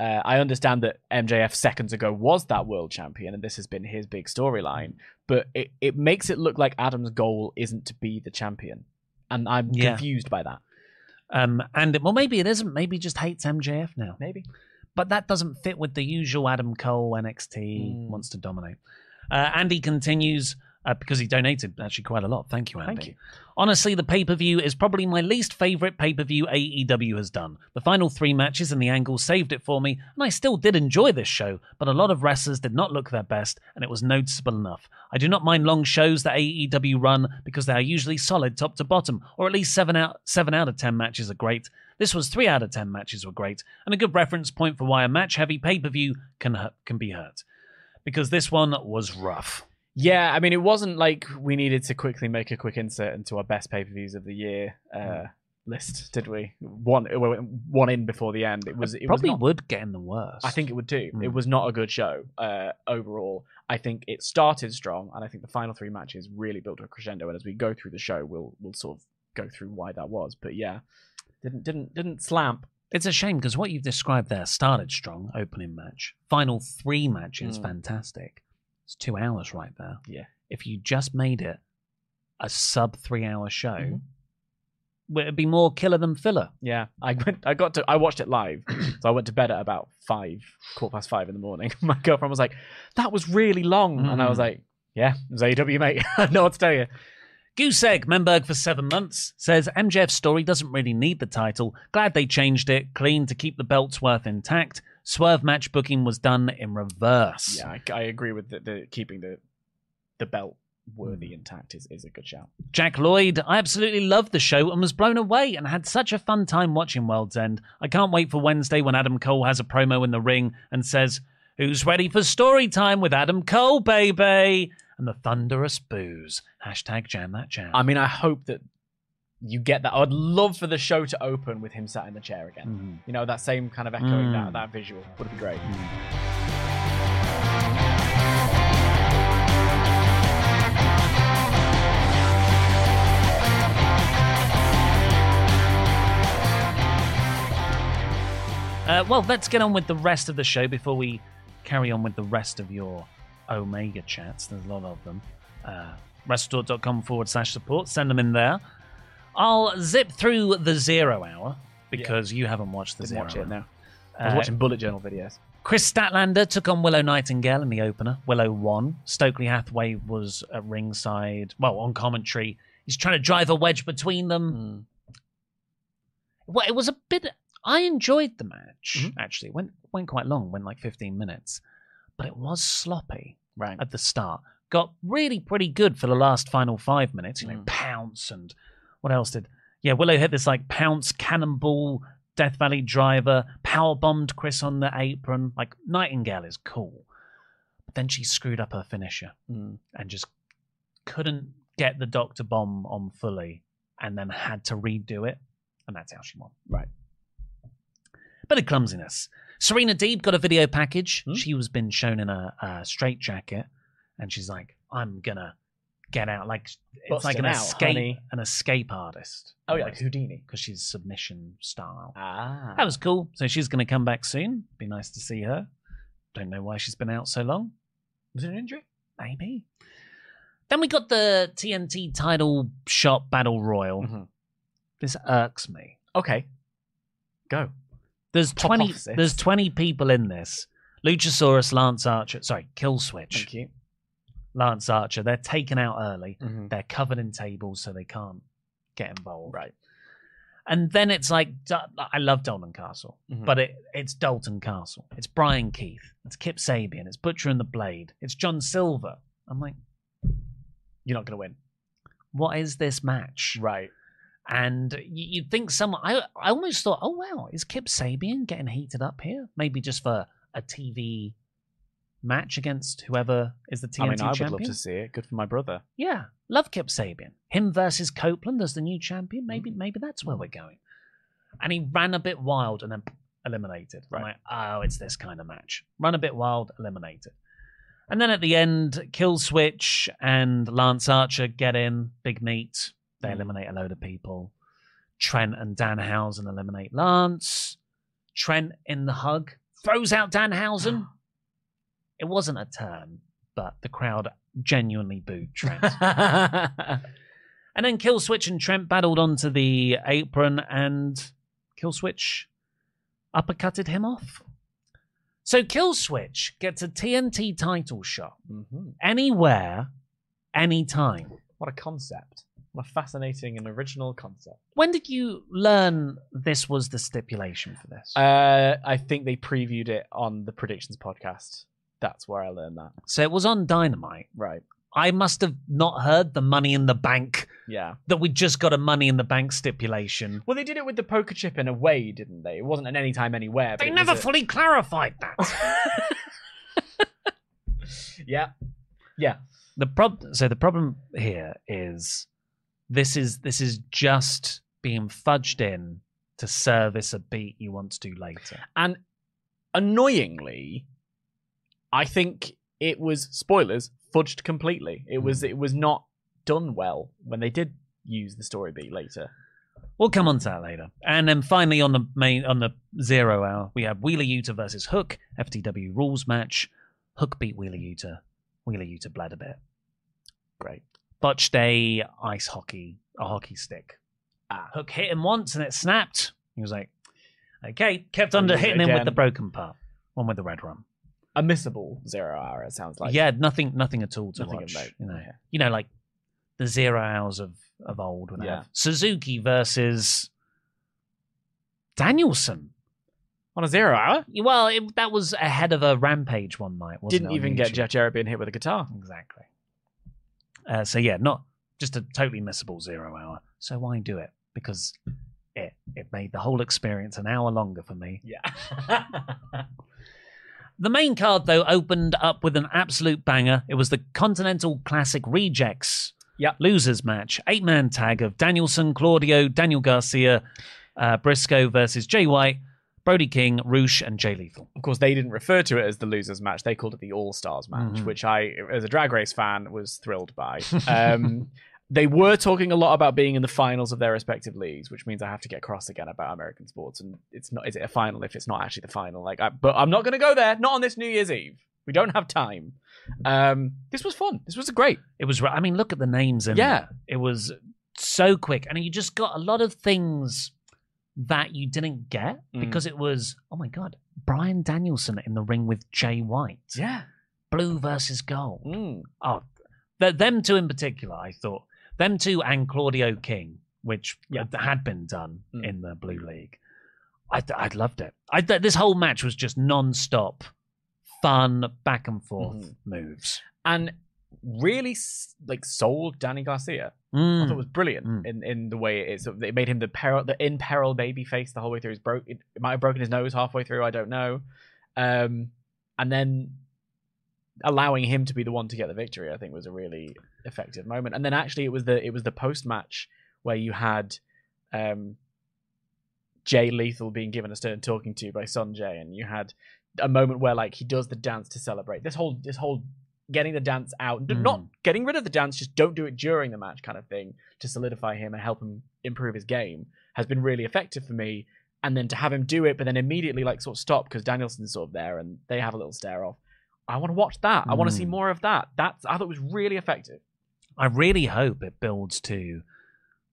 Speaker 1: uh, I understand that MJF seconds ago was that world champion, and this has been his big storyline. But it, it makes it look like Adam's goal isn't to be the champion, and I'm
Speaker 2: Yeah.
Speaker 1: confused by that.
Speaker 2: Um, and well, maybe it isn't. Maybe he just hates MJF now.
Speaker 1: Maybe
Speaker 2: But that doesn't fit with the usual Adam Cole NXT
Speaker 1: Mm.
Speaker 2: wants to dominate. Uh, Andy continues uh, because he donated actually quite a lot. Thank you, Andy.
Speaker 1: Thank you.
Speaker 2: Honestly, the pay per view is probably my least favorite pay per view AEW has done. The final three matches and the angles saved it for me, and I still did enjoy this show, but a lot of wrestlers did not look their best, and it was noticeable enough. I do not mind long shows that AEW run because they are usually solid top to bottom, or at least seven out seven out of ten matches are great. This was three out of ten matches were great, and a good reference point for why a match heavy pay per view can can be hurt, because this one was rough.
Speaker 1: Yeah, I mean, it wasn't like we needed to quickly make a quick insert into our best pay per views of the year uh, list, did we? One one in before the end. It was it
Speaker 2: Probably
Speaker 1: was not,
Speaker 2: would get in the worst.
Speaker 1: I think it would too.
Speaker 2: Mm.
Speaker 1: It was not a good show uh, overall. I think it started strong, and I think the final three matches really built a crescendo. And as we go through the show, we'll we'll sort of go through why that was. But yeah, didn't didn't didn't slamp.
Speaker 2: It's a shame because what you've described there started strong, opening match. Final three matches,
Speaker 1: Mm.
Speaker 2: fantastic. It's two hours right there.
Speaker 1: Yeah.
Speaker 2: If you just made it a sub three hour show,
Speaker 1: Mhm.
Speaker 2: well, it'd be more killer than filler.
Speaker 1: Yeah, I went. I got to. I watched it live, so I went to bed at about five, quarter past five in the morning. My girlfriend was like, "That was really long," and I was
Speaker 2: Mm.
Speaker 1: like, "Yeah, it was AEW, mate. I know what to tell you."
Speaker 2: Goose Egg, Memberg for seven months, says MJF's story doesn't really need the title. Glad they changed it clean to keep the belt's worth intact. Swerve match booking was done in reverse.
Speaker 1: Yeah, I, I agree with the, the keeping the the belt worthy hmm. intact is, is a good shout.
Speaker 2: Jack Lloyd, I absolutely loved the show and was blown away and had such a fun time watching World's End. I can't wait for Wednesday when Adam Cole has a promo in the ring and says, Who's ready for story time with Adam Cole, baby? And the thunderous booze. Hashtag jam that jam.
Speaker 1: I mean, I hope that you get that. I would love for the show to open with him sat in the chair again.
Speaker 2: Mm-hmm.
Speaker 1: You know, that same kind of echoing
Speaker 2: Mm.
Speaker 1: that that visual would be great.
Speaker 2: Uh, well, let's get on with the rest of the show before we carry on with the rest of your Omega chats. There's a lot of them. Uh, WrestleTalk.com forward slash support. Send them in there. I'll zip through the zero hour because you haven't watched the
Speaker 1: Didn't
Speaker 2: zero
Speaker 1: watch
Speaker 2: hour.
Speaker 1: it now. I was
Speaker 2: Uh,
Speaker 1: watching bullet journal videos.
Speaker 2: Kris Statlander took on Willow Nightingale in the opener. Willow won. Stokely Hathaway was at ringside, well, on commentary. He's trying to drive a wedge between them. Well, it was a bit. I enjoyed the match, actually. It went, went quite long, went like 15 minutes. But it was sloppy
Speaker 1: Right.
Speaker 2: at the start. Got really pretty good for the last final five minutes. You know,
Speaker 1: Mm.
Speaker 2: pounce and what else did? Yeah, Willow hit this like pounce cannonball, Death Valley driver, power bombed Chris on the apron. Like Nightingale is cool, but then she screwed up her finisher
Speaker 1: Mm.
Speaker 2: and just couldn't get the Doctor Bomb on fully, and then had to redo it, and that's how she won.
Speaker 1: Right.
Speaker 2: Bit of clumsiness. Serena Deeb got a video package.
Speaker 1: Hmm?
Speaker 2: She was been shown in a, a straight jacket, and she's like, "I'm gonna get out." Like it's like an
Speaker 1: out,
Speaker 2: escape,
Speaker 1: honey.
Speaker 2: an escape artist.
Speaker 1: Oh, yeah, like Houdini.
Speaker 2: because she's submission style.
Speaker 1: Ah.
Speaker 2: That was cool. So she's going to come back soon. Be nice to see her. Don't know why she's been out so long.
Speaker 1: Was it an injury?
Speaker 2: Maybe. Then we got the TNT title shot battle royal.
Speaker 1: Mhm.
Speaker 2: This irks me.
Speaker 1: Okay. Go.
Speaker 2: There's twenty. There's twenty people in this. Luchasaurus, Lance Archer, sorry, Killswitch,
Speaker 1: Thank you.
Speaker 2: Lance Archer. They're taken out early.
Speaker 1: Mhm.
Speaker 2: They're covered in tables, so they can't get involved.
Speaker 1: Right.
Speaker 2: And then it's like I love Dalton Castle,
Speaker 1: Mhm.
Speaker 2: but it, it's Dalton Castle. It's Bryan Keith. It's Kip Sabian. It's Butcher and the Blade. It's John Silver. I'm like,
Speaker 1: You're not going to win.
Speaker 2: what is this match?
Speaker 1: Right.
Speaker 2: And you'd think someone. I I almost thought, oh wow, is Kip Sabian getting heated up here? Maybe just for a TV match against whoever is the TNT
Speaker 1: I mean, I would love to see it. Good for my brother.
Speaker 2: Yeah, love Kip Sabian. Him versus Copeland as the new champion. Maybe mm. maybe that's where we're going. And he ran a bit wild and then eliminated. I'm
Speaker 1: Right.
Speaker 2: like, oh, it's this kind of match. Run a bit wild, eliminated. And then at the end, Killswitch and Lance Archer get in, big meat. They
Speaker 1: Mm.
Speaker 2: eliminate a load of people. Trent and Danhausen eliminate Lance. Trent in the hug throws out Danhausen. it wasn't a turn, but the crowd genuinely booed Trent. and then Killswitch and Trent battled onto the apron, and Killswitch uppercutted him off. So Killswitch gets a TNT title shot
Speaker 1: hmm
Speaker 2: anywhere, anytime.
Speaker 1: What a concept. A fascinating and original concept.
Speaker 2: When did you learn this was the stipulation for this?
Speaker 1: Uh, I think they previewed it on the Predictions podcast. That's where I learned that.
Speaker 2: so it was on Dynamite.
Speaker 1: Right.
Speaker 2: I must have not heard the Money in the Bank
Speaker 1: Yeah.
Speaker 2: that we just got a Money in the Bank stipulation.
Speaker 1: Well, they did it with the poker chip in a way, didn't they? It wasn't an anytime, anywhere. but
Speaker 2: They never fully clarified that.
Speaker 1: Yeah. Yeah.
Speaker 2: the prob- so the problem here is this is this is just being fudged in to service a beat you want to do later.
Speaker 1: And annoyingly, I think it was spoilers fudged completely. It was hmm. it was not done well when they did use the story beat later.
Speaker 2: We'll come on to that later. And then finally on the main on the zero hour, we have Wheeler Yuta versus Hook, FTW rules match. Hook beat Wheeler Yuta. Wheeler Yuta bled a bit.
Speaker 1: Great.
Speaker 2: Botched a ice hockey, a hockey stick.
Speaker 1: Ah.
Speaker 2: Hook hit him once and it snapped. He was like, okay, kept under hitting him with the broken part. One with the Redrum.
Speaker 1: A missable zero hour, it sounds like.
Speaker 2: yeah, nothing, nothing at all to
Speaker 1: Nothing
Speaker 2: watch.
Speaker 1: note.
Speaker 2: You know,
Speaker 1: Okay.
Speaker 2: you know, like the zero hours of of old when they
Speaker 1: Yeah.
Speaker 2: have Suzuki versus Danielson.
Speaker 1: On a zero hour,
Speaker 2: Well, it, that was ahead of a Rampage one night. Wasn't
Speaker 1: didn't
Speaker 2: it, on
Speaker 1: even get
Speaker 2: YouTube?
Speaker 1: Jeff Jarrett being hit with a guitar.
Speaker 2: Exactly. Uh, so yeah, not just a totally missable zero hour. So why do it? Because it it made the whole experience an hour longer for me.
Speaker 1: Yeah.
Speaker 2: The main card though opened up with an absolute banger. It was the Continental Classic Rejects
Speaker 1: Yep.
Speaker 2: losers match, eight man tag of Danielson, Claudio, Daniel Garcia, uh, Briscoe versus Jay White, Brody King, Roosh, and Jay Lethal.
Speaker 1: of course, they didn't refer to it as the losers match. They called it the All Stars match,
Speaker 2: Mhm.
Speaker 1: which I, as a drag race fan, was thrilled by. Um, they were talking a lot about being in the finals of their respective leagues, which means I have to get cross again about American sports. And it's not, is it a final if it's not actually the final? Like, I, but I'm not going to go there. Not on this New Year's Eve. We don't have time. Um, this was fun. This was great.
Speaker 2: It was. I mean, look at the names in
Speaker 1: Yeah.
Speaker 2: there. It was so quick, and you just got a lot of things that you didn't get
Speaker 1: Mm.
Speaker 2: because it was. Oh my god, Bryan Danielson in the ring with Jay White.
Speaker 1: Yeah.
Speaker 2: Blue versus gold.
Speaker 1: Mm.
Speaker 2: Oh, th- them two in particular, I thought them two and Claudio King, which
Speaker 1: Yeah.
Speaker 2: had been done
Speaker 1: Mm.
Speaker 2: in the Blue League. I I loved it. I th- this whole match was just non-stop fun back and forth
Speaker 1: Mhm.
Speaker 2: moves.
Speaker 1: And really, like, sold Danny Garcia. I
Speaker 2: Mm.
Speaker 1: thought it was brilliant
Speaker 2: Mm.
Speaker 1: in, in the way it is. So It made him the peril, the in peril baby face the whole way through. He's broke. It, it might have broken his nose halfway through. I don't know. Um, and then allowing him to be the one to get the victory, I think, was a really effective moment. And then actually, it was the it was the post match where you had um, Jay Lethal being given a stern talking to by Sonjay, and you had a moment where like he does the dance to celebrate. This whole this whole getting the dance out,
Speaker 2: Mm.
Speaker 1: not getting rid of the dance, just don't do it during the match kind of thing to solidify him and help him improve his game has been really effective for me. And then to have him do it, but then immediately like sort of stop because Danielson's sort of there and they have a little stare off. I want to watch that. I want to see
Speaker 2: Mm.
Speaker 1: more of that. That's I thought it was really effective.
Speaker 2: I really hope it builds to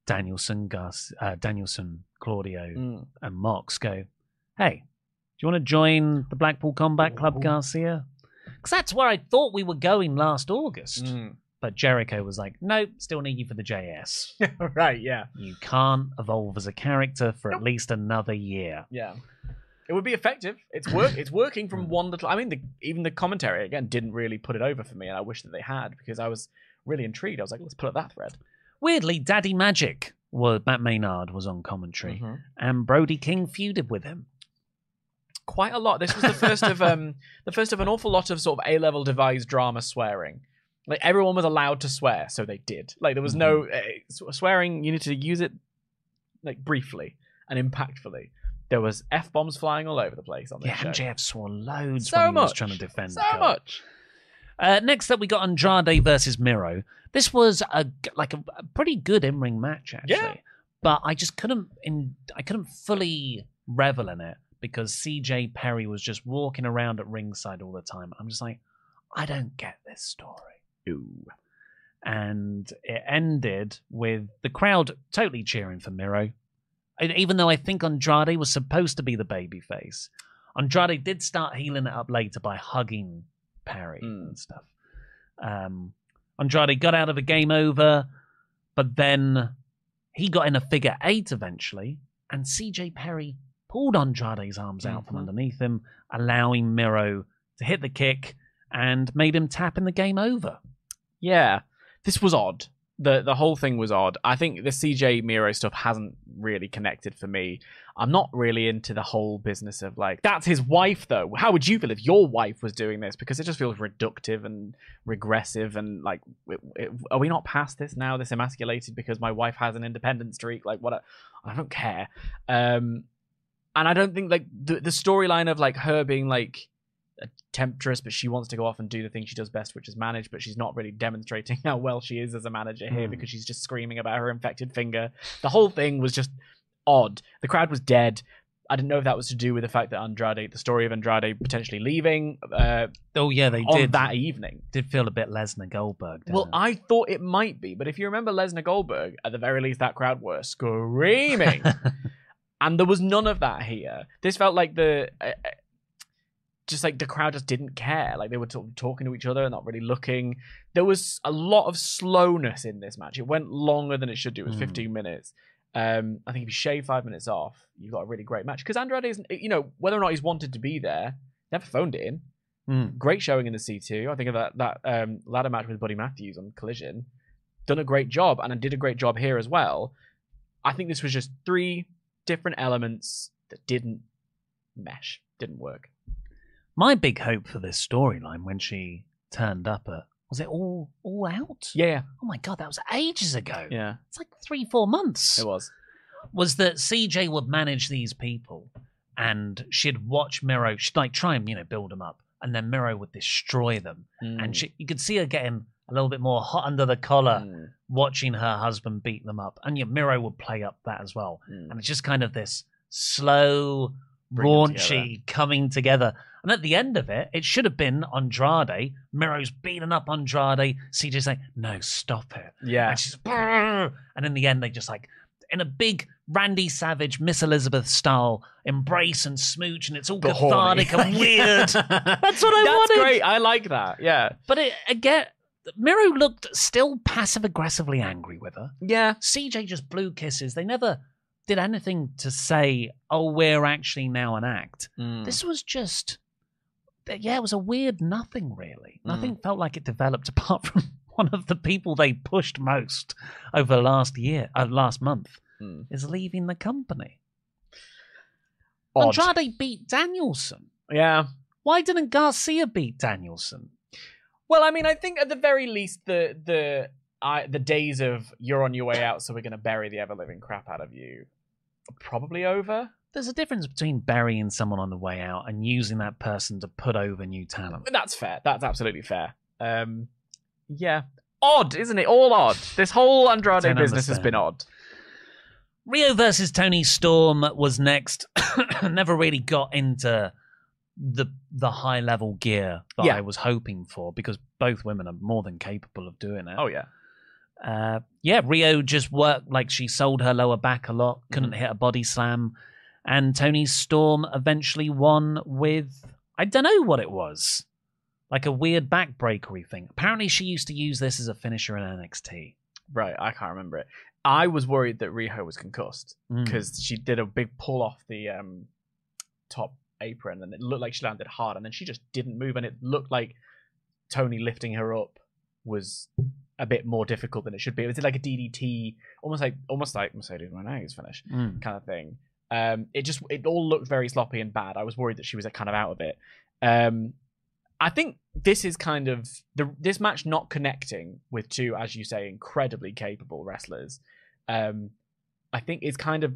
Speaker 2: Danielson, Gus, uh, Danielson, Claudio,
Speaker 1: Mm.
Speaker 2: and Mox go, hey, do you want to join the Blackpool Combat Club, Garcia? Because that's where I thought we were going last August.
Speaker 1: Mm.
Speaker 2: But Jericho was like, nope, still need you for the JS.
Speaker 1: right, yeah.
Speaker 2: you can't evolve as a character for at least another year.
Speaker 1: Yeah. It would be effective. It's work. It's working from one little. I mean, the, even the commentary again didn't really put it over for me, and I wish that they had because I was really intrigued. I was like, let's pull up that thread.
Speaker 2: Weirdly, Daddy Magic, well, Matt Menard was on commentary,
Speaker 1: Mm-hmm.
Speaker 2: and Brody King feuded with him.
Speaker 1: Quite a lot. This was the first of um the first of an awful lot of sort of A level devised drama swearing. Like everyone was allowed to swear, so they did. Like there was no uh, swearing. You need to use it like briefly and impactfully. There was f bombs flying all over the place on this
Speaker 2: Yeah,
Speaker 1: show.
Speaker 2: MJF swore loads
Speaker 1: So
Speaker 2: when he was
Speaker 1: much.
Speaker 2: trying to defend
Speaker 1: so
Speaker 2: the
Speaker 1: much.
Speaker 2: Uh, next up, we got Andrade versus Miro. This was a like a, a pretty good in ring match, actually.
Speaker 1: Yeah.
Speaker 2: But I just couldn't in I couldn't fully revel in it because CJ Perry was just walking around at ringside all the time. I'm just like, I don't get this story. Ooh. And it ended with the crowd totally cheering for Miro. Even though I think Andrade was supposed to be the babyface, Andrade did start healing it up later by hugging Perry
Speaker 1: Mm.
Speaker 2: and stuff. Um, Andrade got out of a game over, but then he got in a figure eight eventually, and CJ Perry pulled Andrade's arms out from
Speaker 1: Mhm.
Speaker 2: underneath him, allowing Miro to hit the kick and made him tap in the game over.
Speaker 1: Yeah, this was odd. the The whole thing was odd. I think the CJ Miro stuff hasn't really connected for me. I'm not really into the whole business of like that's his wife though. How would you feel if your wife was doing this? Because it just feels reductive and regressive and like, it, it- are we not past this now? This emasculated because my wife has an independent streak. Like what? A, I don't care. Um, and I don't think like the the storyline of like her being like a temptress, but she wants to go off and do the thing she does best, which is manage, but she's not really demonstrating how well she is as a manager here
Speaker 2: Hmm.
Speaker 1: because she's just screaming about her infected finger. The whole thing was just odd. The crowd was dead. I didn't know if that was to do with the fact that Andrade, the story of Andrade potentially leaving uh,
Speaker 2: Oh yeah, they
Speaker 1: on
Speaker 2: did
Speaker 1: that evening.
Speaker 2: did feel a bit Lesnar Goldberg.
Speaker 1: Well,
Speaker 2: it?
Speaker 1: I thought it might be, but if you remember Lesnar Goldberg, at the very least, that crowd were screaming. and there was none of that here. This felt like the. Uh, just like the crowd just didn't care. Like they were of talking to each other, and not really looking. There was a lot of slowness in this match. It went longer than it should do. It was
Speaker 2: Mm.
Speaker 1: 15 minutes. Um, I think if you shave five minutes off, you've got a really great match. Because Andrade isn't, you know, whether or not he's wanted to be there, never phoned it in.
Speaker 2: Mm.
Speaker 1: Great showing in the C2. I think of that that um, ladder match with Buddy Matthews on Collision. Done a great job, and I did a great job here as well. I think this was just three different elements that didn't mesh, didn't work.
Speaker 2: My big hope for this storyline when she turned up at was it all all out?
Speaker 1: Yeah,
Speaker 2: Oh my god, that was ages ago.
Speaker 1: yeah,
Speaker 2: It's like three, four months.
Speaker 1: it was.
Speaker 2: was that CJ would manage these people and she'd watch Miro, she'd like try and, you know, build them up. And then Miro would destroy them.
Speaker 1: Mm.
Speaker 2: And she, you could see her getting a little bit more hot under the collar,
Speaker 1: Mm.
Speaker 2: watching her husband beat them up. And yeah, Miro would play up that as well.
Speaker 1: Mm.
Speaker 2: And it's just kind of this slow,
Speaker 1: Bring
Speaker 2: raunchy coming together. And at the end of it, it should have been Andrade. Miro's beating up Andrade. CJ's like, no, stop it.
Speaker 1: Yeah,
Speaker 2: And she's and in the end they just like in a big Randy Savage Miss Elizabeth style embrace and smooch and it's all
Speaker 1: But
Speaker 2: cathartic
Speaker 1: horny.
Speaker 2: and weird. That's what I
Speaker 1: That's
Speaker 2: wanted.
Speaker 1: great. I like that. Yeah,
Speaker 2: But it, again, Miro looked still passive aggressively angry with her.
Speaker 1: yeah.
Speaker 2: CJ just blew kisses. They never did anything to say, "Oh, we're actually now an act."
Speaker 1: Mm.
Speaker 2: This was just, yeah, it was a weird nothing. Really,
Speaker 1: Mm.
Speaker 2: nothing felt like it developed apart from one of the people they pushed most over last year, uh, last month,
Speaker 1: Mm.
Speaker 2: is leaving the company.
Speaker 1: Odd.
Speaker 2: Andrade beat Danielson.
Speaker 1: Yeah.
Speaker 2: Why didn't Garcia beat Danielson?
Speaker 1: Well, I mean, I think at the very least, the the I, the days of you're on your way out, so we're going to bury the ever living crap out of you, are probably over.
Speaker 2: There's a difference between burying someone on the way out and using that person to put over new talent.
Speaker 1: That's fair. That's absolutely fair. Um, yeah, odd, isn't it? All odd. This whole Andrade business has been odd.
Speaker 2: Riho versus Toni Storm was next. Never really got into the the high level gear that
Speaker 1: Yeah.
Speaker 2: I was hoping for because both women are more than capable of doing it.
Speaker 1: Oh yeah.
Speaker 2: Uh, yeah, Riho just worked like she sold her lower back a lot, couldn't
Speaker 1: Mhm.
Speaker 2: hit a body slam, and Toni Storm eventually won with I don't know what it was, like a weird backbreakery thing. Apparently, she used to use this as a finisher in NXT.
Speaker 1: Right. I can't remember it. I was worried that Riho was concussed
Speaker 2: Mm.
Speaker 1: because she did a big pull off the um, top apron and it looked like she landed hard and then she just didn't move and it looked like Toni lifting her up was a bit more difficult than it should be. It was like a DDT, almost like almost like Mercedes Moné's finish
Speaker 2: Mm.
Speaker 1: kind of thing. Um, it just it all looked very sloppy and bad. I was worried that she was kind of out of it. Um, I think this is kind of the this match not connecting with two, as you say, incredibly capable wrestlers. Um, I think is kind of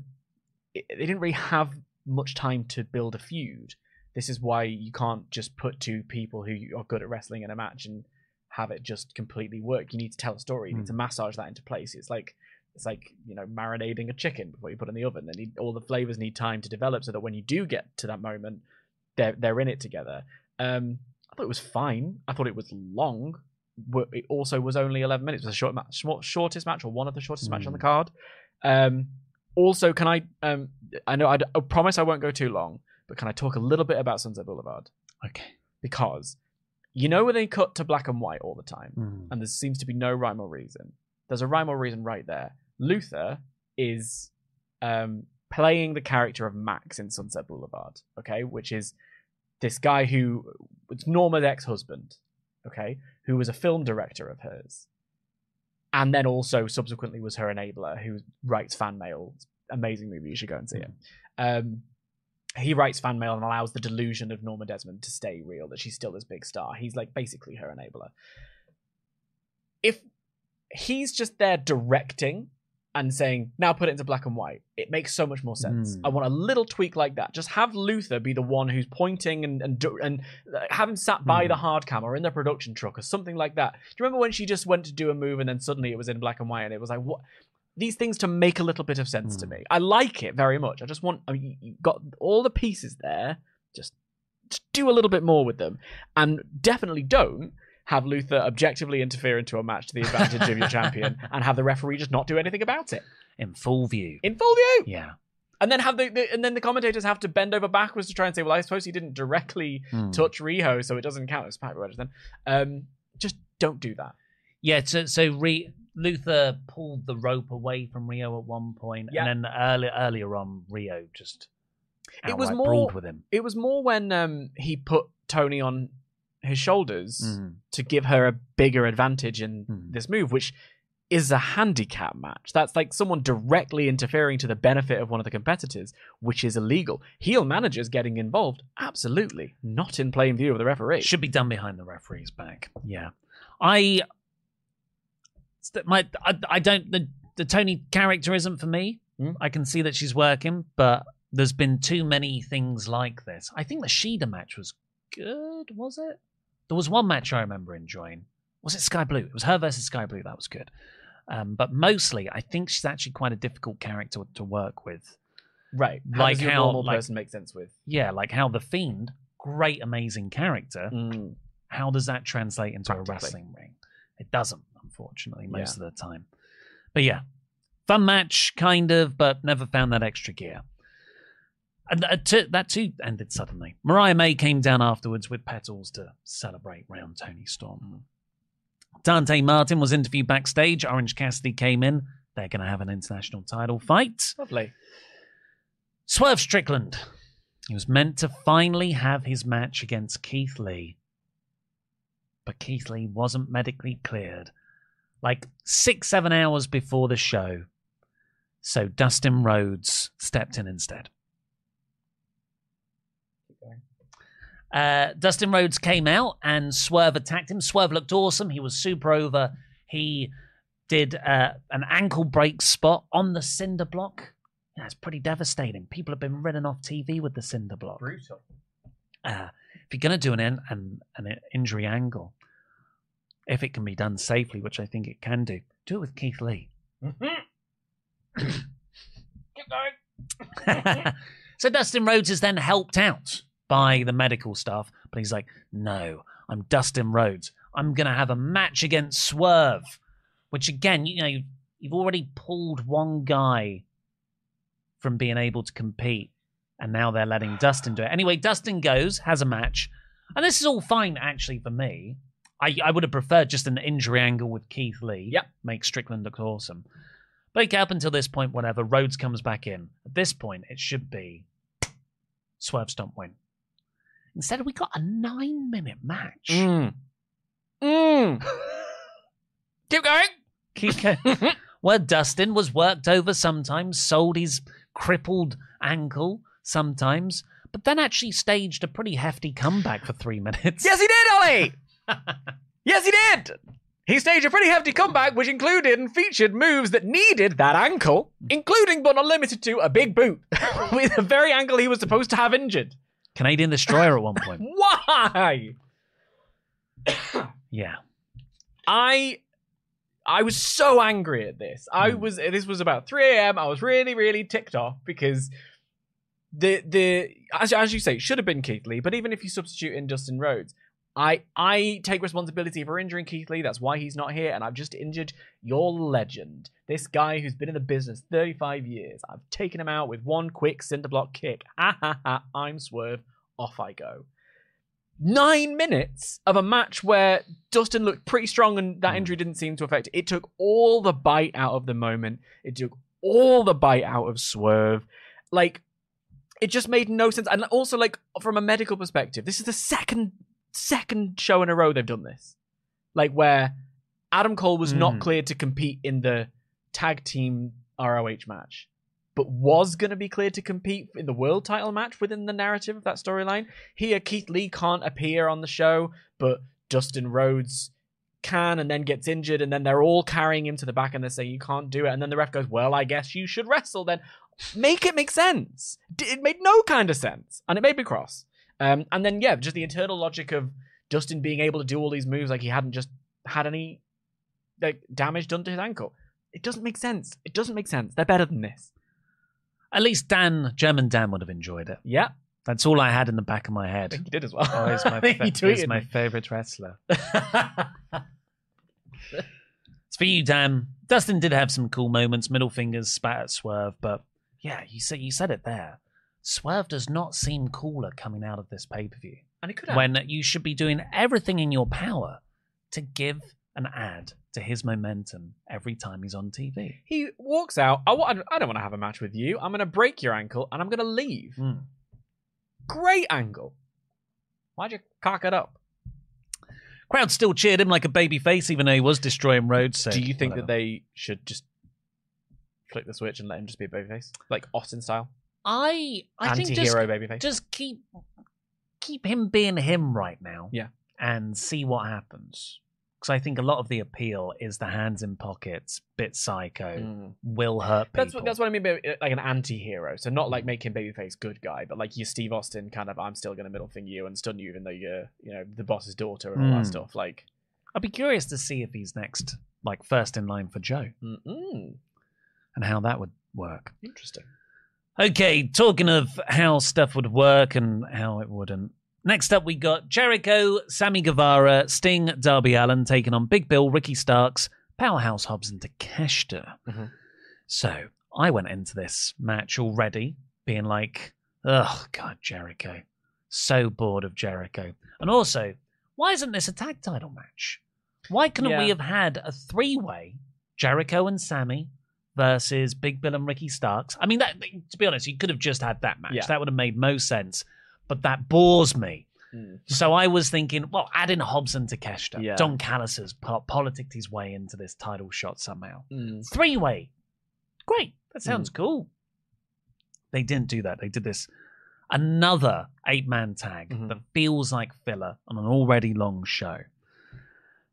Speaker 1: they didn't really have much time to build a feud. This is why you can't just put two people who are good at wrestling in a match and have it just completely work. You need to tell a story. You need to massage that into place. It's like it's like you know marinating a chicken before you put it in the oven. They need all the flavors need time to develop so that when you do get to that moment, they're they're in it together. Um, I thought it was fine. I thought it was long. It also was only eleven minutes. It was a short match, short- shortest match or one of the shortest match on the card. Um, also, can I? Um, I know I promise I won't go too long, but can I talk a little bit about Sunset Boulevard?
Speaker 2: Okay.
Speaker 1: Because you know when they cut to black and white all the time,
Speaker 2: Mm.
Speaker 1: and there seems to be no rhyme or reason. There's a rhyme or reason right there. Luther is um, playing the character of Max in Sunset Boulevard, okay, which is this guy who it's Norma's ex-husband, okay, who was a film director of hers, and then also subsequently was her enabler, who writes fan mail. Amazing movie, you should go and see it. Um, he writes fan mail and allows the delusion of Norma Desmond to stay real, that she's still this big star. He's like basically her enabler. If he's just there directing and saying, now put it into black and white, it makes so much more sense.
Speaker 2: Mm.
Speaker 1: I want a little tweak like that. Just have Luther be the one who's pointing and and, do- and have him sat by the hard camera in the production truck or something like that. Do you remember when she just went to do a move and then suddenly it was in black and white and it was like, what? These things to make a little bit of sense to me. I like it very much. I just want, I mean, you- you've got all the pieces there. Just, do a little bit more with them. And definitely don't have Luther objectively interfere into a match to the advantage of your champion and have the referee just not do anything about it.
Speaker 2: In full view.
Speaker 1: In full view.
Speaker 2: Yeah.
Speaker 1: And then have the, the and then the commentators have to bend over backwards to try and say, well, I suppose he didn't directly
Speaker 2: Hmm.
Speaker 1: touch Riho, so it doesn't count as Pac then. Um, just don't do that.
Speaker 2: Yeah, so, so Re- Luther pulled the rope away from Riho at one point,
Speaker 1: Yeah.
Speaker 2: and then earlier earlier on, Riho just
Speaker 1: It was more-
Speaker 2: with him.
Speaker 1: It was more when um, he put Toni on his shoulders
Speaker 2: Mhm.
Speaker 1: to give her a bigger advantage in
Speaker 2: Mhm.
Speaker 1: this move, which is a handicap match. That's like someone directly interfering to the benefit of one of the competitors, which is illegal. Heel managers getting involved, absolutely not in plain view of the referee.
Speaker 2: Should be done behind the referee's back. Yeah, I, my, I, I don't. The, the Toni character isn't for me.
Speaker 1: Mm.
Speaker 2: I can see that she's working, but there's been too many things like this. I think the Shida match was good. Was it? There was one match I remember enjoying. Was it Skye Blue? It was her versus Skye Blue. That was good. Um, but mostly, I think she's actually quite a difficult character to work with.
Speaker 1: right. How
Speaker 2: like how-
Speaker 1: normal
Speaker 2: like-
Speaker 1: person makes sense with?
Speaker 2: Yeah, like how the Fiend, great, amazing character.
Speaker 1: Mm.
Speaker 2: How does that translate into a wrestling ring? It doesn't, unfortunately, most
Speaker 1: Yeah.
Speaker 2: of the time. But yeah, fun match, kind of, but never found that extra gear. And that too, that too ended suddenly. Mariah May came down afterwards with petals to celebrate round Toni Storm. Mm. Dante Martin was interviewed backstage. Orange Cassidy came in. They're going to have an international title fight.
Speaker 1: Lovely.
Speaker 2: Swerve Strickland. He was meant to finally have his match against Keith Lee. But Keith Lee wasn't medically cleared. Like six, seven hours before the show. So Dustin Rhodes stepped in instead. Uh, Dustin Rhodes came out and Swerve attacked him. Swerve looked awesome. He was super over. He did uh, an ankle break spot on the cinder block. Yeah, it's pretty devastating. People have been written off TV with the cinder block.
Speaker 1: Brutal.
Speaker 2: Uh, if you're going to do an, an an injury angle, if it can be done safely, which I think it can do, do it with Keith Lee. Mm-hmm. so Dustin Rhodes is then helped out by the medical staff, but he's like, "No, I'm Dustin Rhodes. I'm going to have a match against Swerve." Which again, you know, you've already pulled one guy from being able to compete, and now they're letting Dustin do it. Anyway, Dustin goes, has a match, and this is all fine actually for me. I, I would have preferred just an injury angle with Keith Lee.
Speaker 1: Yep.
Speaker 2: Make Strickland look awesome. But okay, up until this point, whatever, Rhodes comes back in. At this point, it should be Swerve Stomp win. Instead, we got a nine minute match.
Speaker 1: Mm. Mm. Keep going.
Speaker 2: Keep going. Where Dustin was worked over sometimes, sold his crippled ankle sometimes, but then actually staged a pretty hefty comeback for three minutes.
Speaker 1: Yes, he did, Oli. Yes, he did. He staged a pretty hefty comeback, which included and featured moves that needed that ankle, including but not limited to a big boot with the very ankle he was supposed to have injured.
Speaker 2: Canadian Destroyer at one point.
Speaker 1: Why?
Speaker 2: Yeah.
Speaker 1: I I was so angry at this. I hmm. was this was about 3 a.m. I was really, really ticked off because the the as, as you say, it should have been Keith Lee, but even if you substitute in Dustin Rhodes, I I take responsibility for injuring Keith Lee. That's why he's not here, and I've just injured your legend. This guy who's been in the business 35 years. I've taken him out with one quick cinder block kick. Ha ha ha! I'm Swerve. Off I go nine minutes of a match where Dustin looked pretty strong and that hmm. injury didn't seem to affect it. It took all the bite out of the moment. It took all the bite out of Swerve. Like, it just made no sense. And also, like, from a medical perspective, this is the second second show in a row they've done this. Like, where Adam Cole was not
Speaker 2: Mm.
Speaker 1: cleared to compete in the tag team ROH match. But was going to be cleared to compete in the world title match within the narrative of that storyline. Here, Keith Lee can't appear on the show, but Dustin Rhodes can and then gets injured, and then they're all carrying him to the back and they're saying, You can't do it. And then the ref goes, Well, I guess you should wrestle then. Make it make sense. It made no kind of sense, and it made me cross. Um, and then, yeah, just the internal logic of Dustin being able to do all these moves like he hadn't just had any like damage done to his ankle. It doesn't make sense. It doesn't make sense. They're better than this.
Speaker 2: At least Dan, German Dan, would have enjoyed it.
Speaker 1: Yeah,
Speaker 2: That's all I had in the back of my
Speaker 1: I
Speaker 2: head.
Speaker 1: think he did as well.
Speaker 2: Oh, he's my, fa-
Speaker 1: he
Speaker 2: he's my favorite wrestler. It's for you, Dan. Dustin did have some cool moments, middle fingers, spat at Swerve, but Yeah, you said you said it there. Swerve does not seem cooler coming out of this pay per view
Speaker 1: And it could have.
Speaker 2: when you should be doing everything in your power to give an ad to his momentum every time he's on TV.
Speaker 1: he walks out. I, don't want to have a match with you. I'm going to break your ankle and I'm going to leave.
Speaker 2: Mm.
Speaker 1: Great angle. Why'd you cock it up?
Speaker 2: Crowd still cheered him like a baby face, even though he was destroying Rhodes. So
Speaker 1: Do you think
Speaker 2: whatever.
Speaker 1: that they should just flick the switch and let him just be a babyface, like Austin style,
Speaker 2: I I think just
Speaker 1: anti-hero babyface?
Speaker 2: just keep keep him being him right now.
Speaker 1: Yeah.
Speaker 2: And see what happens. Because I think a lot of the appeal is the hands in pockets, bit psycho,
Speaker 1: Mm.
Speaker 2: will hurt people.
Speaker 1: That's what, that's what I mean by uh, like an anti-hero. So not like making babyface good guy, but like your Steve Austin kind of I'm still gonna middle finger you and stun you even though you're you know the boss's daughter and all that
Speaker 2: Mm.
Speaker 1: stuff. Like
Speaker 2: I'd be curious to see if he's next, like first in line for Joe,
Speaker 1: mm
Speaker 2: and how that would work.
Speaker 1: interesting.
Speaker 2: Okay, talking of how stuff would work and how it wouldn't. Next up, we got Jericho, Sammy Guevara, Sting, Darby Allin taking on Big Bill, Ricky Starks, Powerhouse Hobbs, and Takeshita.
Speaker 1: Mhm.
Speaker 2: So I went into this match already being like, oh, God, Jericho. So bored of Jericho. And also, why isn't this a tag title match? Why couldn't we have had a three way Jericho and Sammy versus Big Bill and Ricky Starks? I mean, that to be honest, you could have just had that match.
Speaker 1: Yeah.
Speaker 2: That would have made most sense. But that bores me.
Speaker 1: Mm.
Speaker 2: So I was thinking, well, add in Hobbs and Takeshita.
Speaker 1: Yeah.
Speaker 2: Don Callis has politicked his way into this title shot somehow.
Speaker 1: Mm.
Speaker 2: Three way. Great. That sounds cool. They didn't do that. They did this another eight man tag
Speaker 1: Mhm.
Speaker 2: that feels like filler on an already long show.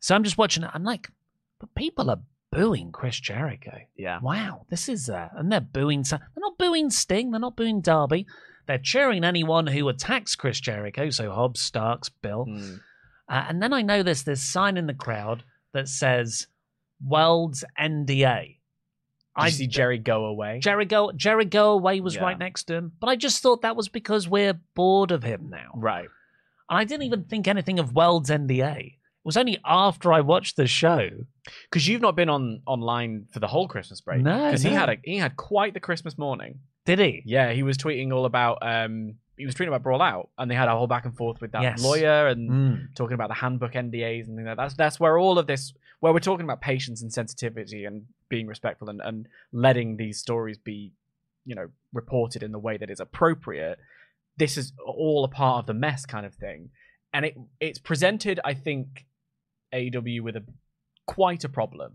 Speaker 2: So I'm just watching it. I'm like, but people are booing Chris Jericho.
Speaker 1: Yeah.
Speaker 2: Wow, this is uh, and they're booing. They're not booing Sting. They're not booing Darby. They're cheering anyone who attacks Chris Jericho. So Hobbs, Starks, Bill.
Speaker 1: Mm.
Speaker 2: Uh, and then I noticed this sign in the crowd that says World's NDA.
Speaker 1: Did you see Jerry go away?
Speaker 2: Jerry go Jerry go away was
Speaker 1: Yeah.
Speaker 2: right next to him, but I just thought that was because we're bored of him now.
Speaker 1: right.
Speaker 2: And I didn't even think anything of World's NDA. Was only after I watched the show.
Speaker 1: Because you've not been on online for the whole Christmas break.
Speaker 2: No,
Speaker 1: Because he
Speaker 2: no.
Speaker 1: had a he had quite the Christmas morning.
Speaker 2: Did he?
Speaker 1: Yeah, he was tweeting all about um he was tweeting about Brawl Out, and they had a whole back and forth with that
Speaker 2: Yes.
Speaker 1: lawyer and
Speaker 2: Mm.
Speaker 1: talking about the handbook NDAs and things like that. That's that's where all of this where we're talking about patience and sensitivity and being respectful and, and letting these stories be, you know, reported in the way that is appropriate. This is all a part of the mess kind of thing. And it it's presented, I think, AEW with a quite a problem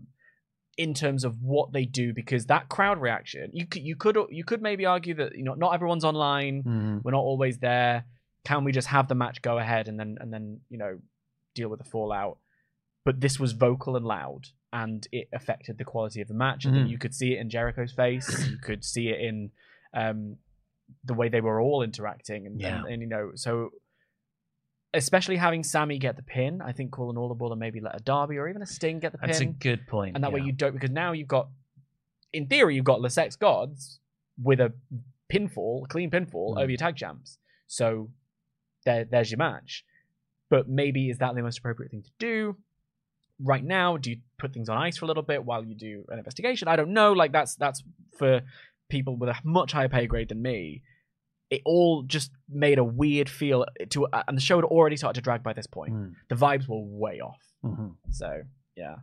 Speaker 1: in terms of what they do because that crowd reaction you could you could you could maybe argue that you know not everyone's online
Speaker 2: Mm.
Speaker 1: we're not always there can we just have the match go ahead and then and then you know deal with the fallout but this was vocal and loud and it affected the quality of the match and
Speaker 2: Mhm.
Speaker 1: you could see it in jericho's face you could see it in um the way they were all interacting and,
Speaker 2: Yeah.
Speaker 1: and, and you know so especially having sammy get the pin i think call an audible and maybe let a Darby or even a sting get the pin
Speaker 2: That's a good point.
Speaker 1: and that way you don't because now you've got in theory you've got the sex gods with a pinfall a clean pinfall
Speaker 2: Mm.
Speaker 1: over your tag champs. So there, there's your match. But maybe is that the most appropriate thing to do? Right now do you put things on ice for a little bit while you do an investigation? I don't know. Like that's that's for people with a much higher pay grade than me it all just made a weird feel to and the show had already started to drag by this point
Speaker 2: Mm.
Speaker 1: the vibes were way off
Speaker 2: Mhm.
Speaker 1: so yeah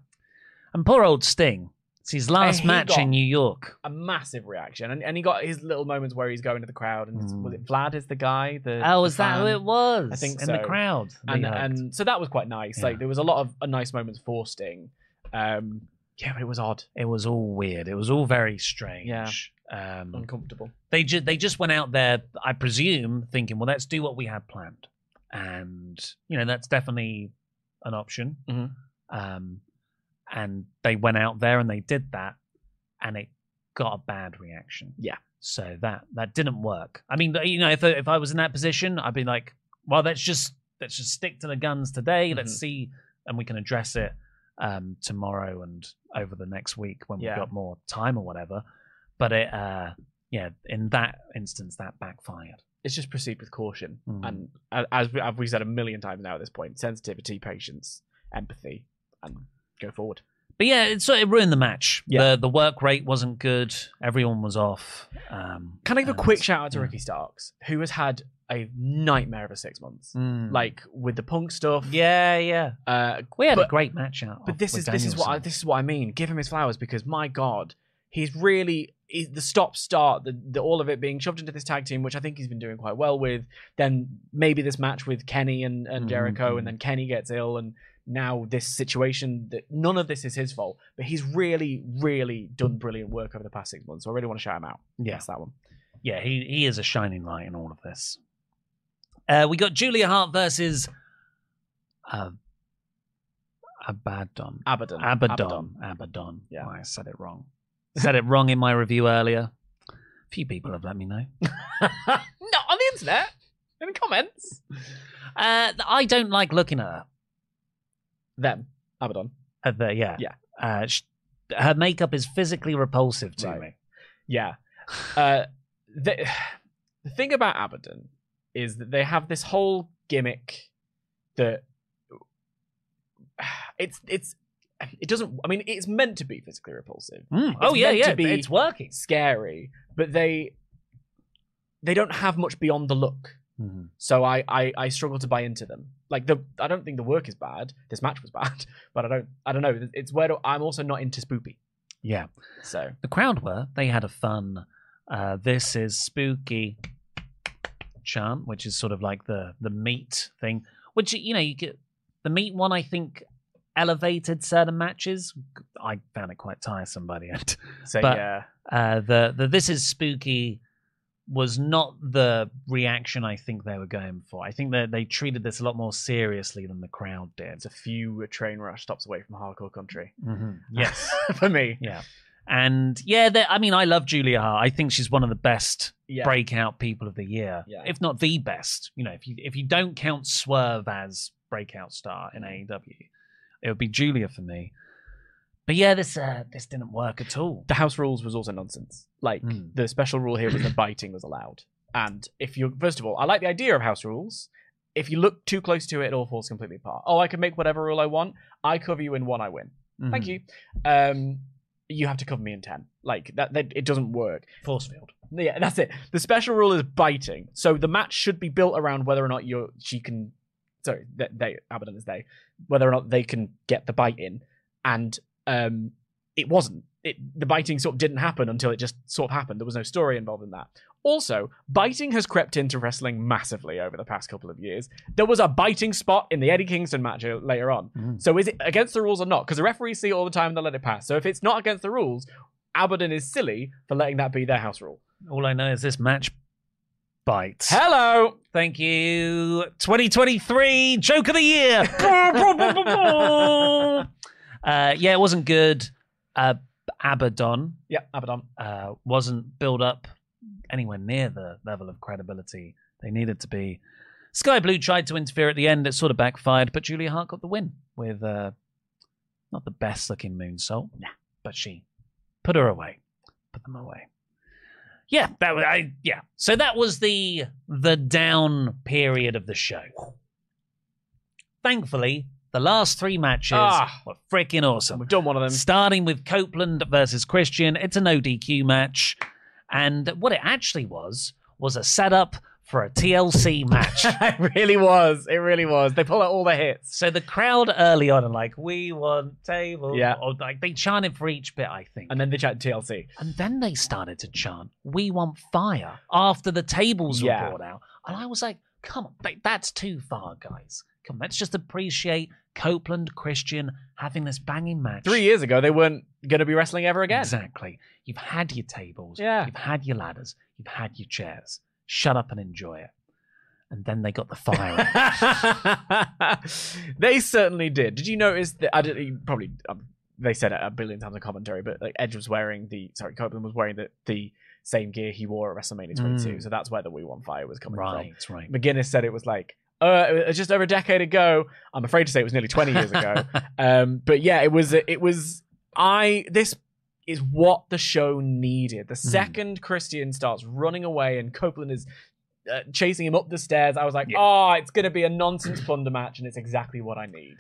Speaker 2: And poor old Sting. It's his last match in New York.
Speaker 1: a massive reaction, and, and he got his little moments where he's going to the crowd, and
Speaker 2: Mm.
Speaker 1: was it Vlad is the guy? The
Speaker 2: Oh,
Speaker 1: the
Speaker 2: is that who it was?
Speaker 1: I think
Speaker 2: in
Speaker 1: so.
Speaker 2: the crowd.
Speaker 1: And and so that was quite nice.
Speaker 2: Yeah.
Speaker 1: Like there was a lot of uh, nice moments for Sting. Um, yeah, but it was odd,
Speaker 2: it was all weird. It was all very strange.
Speaker 1: Yeah.
Speaker 2: Um,
Speaker 1: uncomfortable.
Speaker 2: they just they just went out there, I presume, thinking, well, let's do what we had planned, and you know that's definitely an option.
Speaker 1: Mhm.
Speaker 2: Um, and they went out there and they did that, and it got a bad reaction.
Speaker 1: Yeah.
Speaker 2: So that that didn't work. I mean, you know, if if I was in that position, I'd be like, well, let's just let's just stick to the guns today. Let's
Speaker 1: Mhm.
Speaker 2: see, and we can address it um, tomorrow and over the next week when
Speaker 1: Yeah.
Speaker 2: we've got more time or whatever. But it, uh, yeah, in that instance, that backfired.
Speaker 1: It's just proceed with caution,
Speaker 2: Mm.
Speaker 1: and as we- as we've said a million times now at this point, sensitivity, patience, empathy, and go forward.
Speaker 2: but yeah, it sort of ruined the match.
Speaker 1: Yeah.
Speaker 2: The the work rate wasn't good. Everyone was off. Um,
Speaker 1: Can I give a quick shout out to
Speaker 2: yeah.
Speaker 1: Ricky Starks, who has had a nightmare of a six months,
Speaker 2: Mm.
Speaker 1: like with the punk stuff.
Speaker 2: yeah, yeah.
Speaker 1: Uh,
Speaker 2: We had
Speaker 1: but,
Speaker 2: a great match out.
Speaker 1: But this is this is what I, this is what I mean. Give him his flowers because my God, he's really he, the stop start, the, the all of it being shoved into this tag team, which I think he's been doing quite well with. Then maybe this match with Kenny and, and
Speaker 2: Mhm,
Speaker 1: Jericho,
Speaker 2: mhm.
Speaker 1: and then Kenny gets ill, and now this situation that none of this is his fault, but he's really, really done brilliant work over the past six months. So I really want to shout him out.
Speaker 2: Yeah.
Speaker 1: That's that one.
Speaker 2: yeah, he he is a shining light in all of this. Uh, we got Julia Hart versus uh, Abaddon.
Speaker 1: Abaddon.
Speaker 2: Abaddon. Abaddon.
Speaker 1: Yeah.
Speaker 2: Oh, I said it wrong. Said it wrong in my review earlier. A few people have let me know.
Speaker 1: Not on the internet. In the comments.
Speaker 2: Uh, I don't like looking at her.
Speaker 1: Them. Abaddon.
Speaker 2: At the, yeah.
Speaker 1: Yeah.
Speaker 2: Uh, sh- her makeup is physically repulsive to
Speaker 1: Right.
Speaker 2: me.
Speaker 1: Yeah. Uh, the, the thing about Abaddon is that they have this whole gimmick that it's it's it doesn't. I mean, it's meant to be physically repulsive,
Speaker 2: Mm. Oh yeah, yeah.
Speaker 1: be-
Speaker 2: it's working.
Speaker 1: scary, but they they don't have much beyond the look.
Speaker 2: Mhm.
Speaker 1: So I, I I struggle to buy into them. Like the I don't think the work is bad. This match was bad, but I don't I don't know. It's where do- I'm also not into spoopy.
Speaker 2: Yeah.
Speaker 1: So
Speaker 2: The crowd were. They had a fun. Uh, this is spooky chant, which is sort of like the the meat thing. Which you know you get the meat one. I think elevated certain matches. I found it quite tiresome by the end.
Speaker 1: so
Speaker 2: But-
Speaker 1: yeah.
Speaker 2: Uh, the the this is spooky was not the reaction I think they were going for. I think that they treated this a lot more seriously than the crowd did.
Speaker 1: It's a few train rush stops away from hardcore country.
Speaker 2: Mm-hmm. Yes.
Speaker 1: for me.
Speaker 2: Yeah. And yeah, I mean, I love Julia Hart. I think she's one of the best
Speaker 1: Yeah.
Speaker 2: breakout people of the year,
Speaker 1: Yeah.
Speaker 2: if not the best. You know, if you if you don't count Swerve as breakout star in AEW, it would be Julia for me. But yeah, this uh, this didn't work at all.
Speaker 1: The house rules was also nonsense. Like
Speaker 2: Mm.
Speaker 1: the special rule here was that biting was allowed. And if you first of all, I like the idea of house rules. If you look too close to it, it all falls completely apart. Oh, I can make whatever rule I want. I cover you in one, I win. Thank
Speaker 2: Mhm.
Speaker 1: you. Um, you have to cover me in ten. Like that, that it doesn't work.
Speaker 2: Force field.
Speaker 1: Yeah, that's it. The special rule is biting. So the match should be built around whether or not you're she can sorry, they, they Abaddon is they, whether or not they can get the bite in. And um it wasn't. It the biting sort of didn't happen until it just sort of happened. There was no story involved in that. Also, biting has crept into wrestling massively over the past couple of years. There was a biting spot in the Eddie Kingston match uh, later on.
Speaker 2: Mm.
Speaker 1: So is it against the rules or not? Because the referees see it all the time and they let it pass. So if it's not against the rules, Abaddon is silly for letting that be their house rule.
Speaker 2: All I know is this match
Speaker 1: Hello.
Speaker 2: Thank you. 2023 Joke of the Year. uh, yeah, it wasn't good. Uh, Abaddon
Speaker 1: Yeah, Abaddon.
Speaker 2: uh, wasn't built up anywhere near the level of credibility they needed to be. Skye Blue tried to interfere at the end. It sort of backfired, but Julia Hart got the win with uh, not the best looking moonsault, nah, but she put her away, put them away. Yeah, that was I. Yeah, so that was the the down period of the show. Thankfully, the last three matches
Speaker 1: Ah.
Speaker 2: were freaking awesome.
Speaker 1: We've done one of them.
Speaker 2: Starting with Copeland versus Christian, it's a no DQ match. And what it actually was, was a setup for a TLC match.
Speaker 1: it really was. It really was. They pull out all the hits.
Speaker 2: so the crowd early on are like, we want tables.
Speaker 1: Yeah.
Speaker 2: Or like they chanted for each bit, I think.
Speaker 1: And then they chat TLC.
Speaker 2: And then they started to chant, we want fire after the tables
Speaker 1: Yeah.
Speaker 2: were brought out. And I was like, come on, that's too far, guys. Come on, let's just appreciate Copeland, Christian having this banging match.
Speaker 1: Three years ago, they weren't going to be wrestling ever again.
Speaker 2: Exactly. You've had your tables.
Speaker 1: Yeah.
Speaker 2: You've had your ladders. You've had your chairs. Shut up and enjoy it. And then they got the fire.
Speaker 1: they certainly did. Did you notice that? I did, you probably um, they said it a billion times in commentary, but like Edge was wearing the sorry, Copeland was wearing the, the same gear he wore at WrestleMania 22,
Speaker 2: Mm.
Speaker 1: so that's where the We Want Fire was coming from.
Speaker 2: right, right.
Speaker 1: from. McGuinness said it was like. Uh, just over a decade ago. I'm afraid to say it was nearly 20 years ago. um, but yeah, it was. It was. I. This is what the show needed.
Speaker 2: Hmm.
Speaker 1: The second Christian starts running away and Copeland is uh, chasing him up the stairs, I was like,
Speaker 2: Yeah.
Speaker 1: oh, it's going to be a nonsense plunder match, and it's exactly what I need.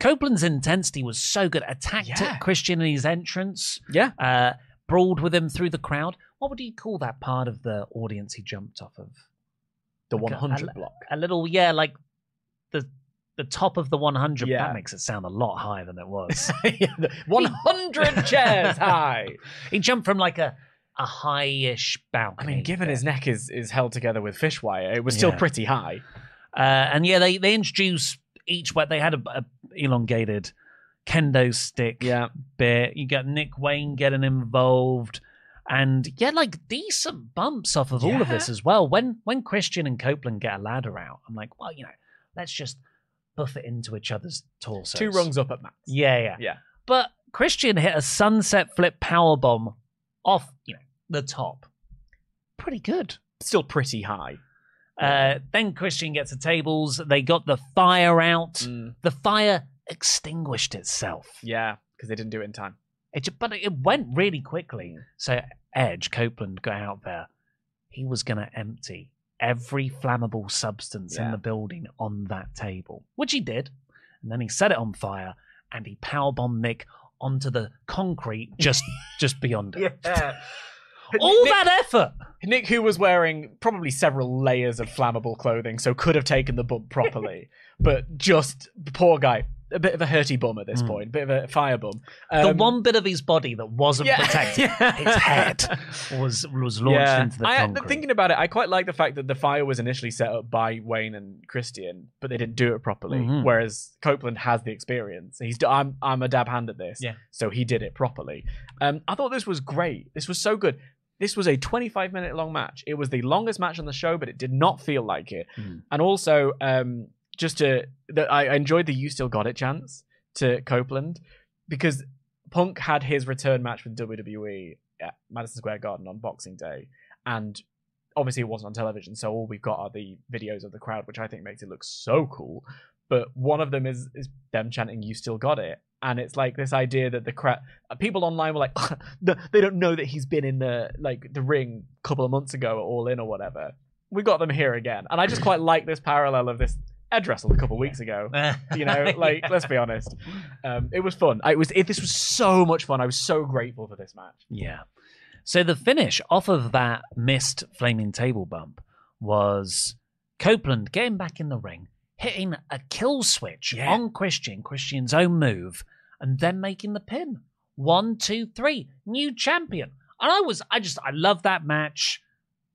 Speaker 2: Copeland's intensity was so good. Attacked
Speaker 1: Yeah.
Speaker 2: Christian in his entrance,
Speaker 1: Yeah.
Speaker 2: uh, brawled with him through the crowd. What would you call that part of the audience he jumped off of?
Speaker 1: The
Speaker 2: Like a-
Speaker 1: 100
Speaker 2: a,
Speaker 1: block.
Speaker 2: A little, yeah, like the the top of the 100.
Speaker 1: Yeah.
Speaker 2: That makes it sound a lot higher than it was.
Speaker 1: Yeah, 100 chairs high.
Speaker 2: he jumped from like a a high-ish
Speaker 1: I mean, given his neck is, is held together with fish wire, it was still
Speaker 2: Yeah.
Speaker 1: pretty high.
Speaker 2: Uh, and yeah, they they introduce each what they had a, a elongated kendo stick
Speaker 1: Yeah.
Speaker 2: bit. You got Nick Wayne getting involved, and yeah, like decent bumps off of all of
Speaker 1: Yeah.
Speaker 2: this as well. When when Christian and Copeland get a ladder out, I'm like, well, you know, let's just buff it into each other's torsos.
Speaker 1: Two rungs up at max.
Speaker 2: Yeah, yeah,
Speaker 1: Yeah.
Speaker 2: But Christian hit a sunset flip power bomb off, you know, the top. Pretty good.
Speaker 1: Still pretty high.
Speaker 2: Uh, then Christian gets the tables. They got the fire out.
Speaker 1: Mm,
Speaker 2: The fire extinguished itself.
Speaker 1: yeah, because they didn't do it in time.
Speaker 2: It, ju- but it went really quickly. So Edge Copeland got out there. He was going to empty every flammable substance in the building on that table, which he did. And then he set it on fire and he powerbombed Nick onto the concrete just just beyond it.
Speaker 1: Yeah.
Speaker 2: All
Speaker 1: Nick,
Speaker 2: that effort.
Speaker 1: Nick, who was wearing probably several layers of flammable clothing, so could have taken the bump properly, but just the poor guy, a bit of a hurty bum at this
Speaker 2: Mm.
Speaker 1: point, bit of a fire bum.
Speaker 2: the
Speaker 1: Um,
Speaker 2: one bit of his body that wasn't
Speaker 1: yeah,
Speaker 2: protected,
Speaker 1: yeah.
Speaker 2: his head, was was launched into the
Speaker 1: I,
Speaker 2: concrete.
Speaker 1: thinking about it, I quite like the fact that the fire was initially set up by Wayne and Christian, but they didn't do it properly.
Speaker 2: Mhm.
Speaker 1: Whereas Copeland has the experience. He's I'm I'm a dab hand at this,
Speaker 2: Yeah.
Speaker 1: so he did it properly. Um, I thought this was great. This was so good. This was a 25 minute long match. It was the longest match on the show, but it did not feel like it.
Speaker 2: Mhm.
Speaker 1: And also, um, just to that I enjoyed the "You Still Got It" chance to Copeland because Punk had his return match with WWE at Madison Square Garden on Boxing Day, and obviously it wasn't on television, so all we've got are the videos of the crowd, which I think makes it look so cool. But one of them is is them chanting "You still got it," and it's like this idea that the crowd, people online were like, they don't know that he's been in the like the ring a couple of months ago at All In or whatever. We got them here again, and I just quite like this parallel of this Edge wrestled a couple of weeks ago. You know, like let's be honest, um, it was fun. I, it was it, this was so much fun. I was so grateful for this match.
Speaker 2: Yeah. So the finish off of that missed flaming table bump was Copeland getting back in the ring, hitting a kill switch
Speaker 1: Yeah.
Speaker 2: on Christian, Christian's own move, and then making the pin. One, two, three, new champion. And I was, I just, I love that match.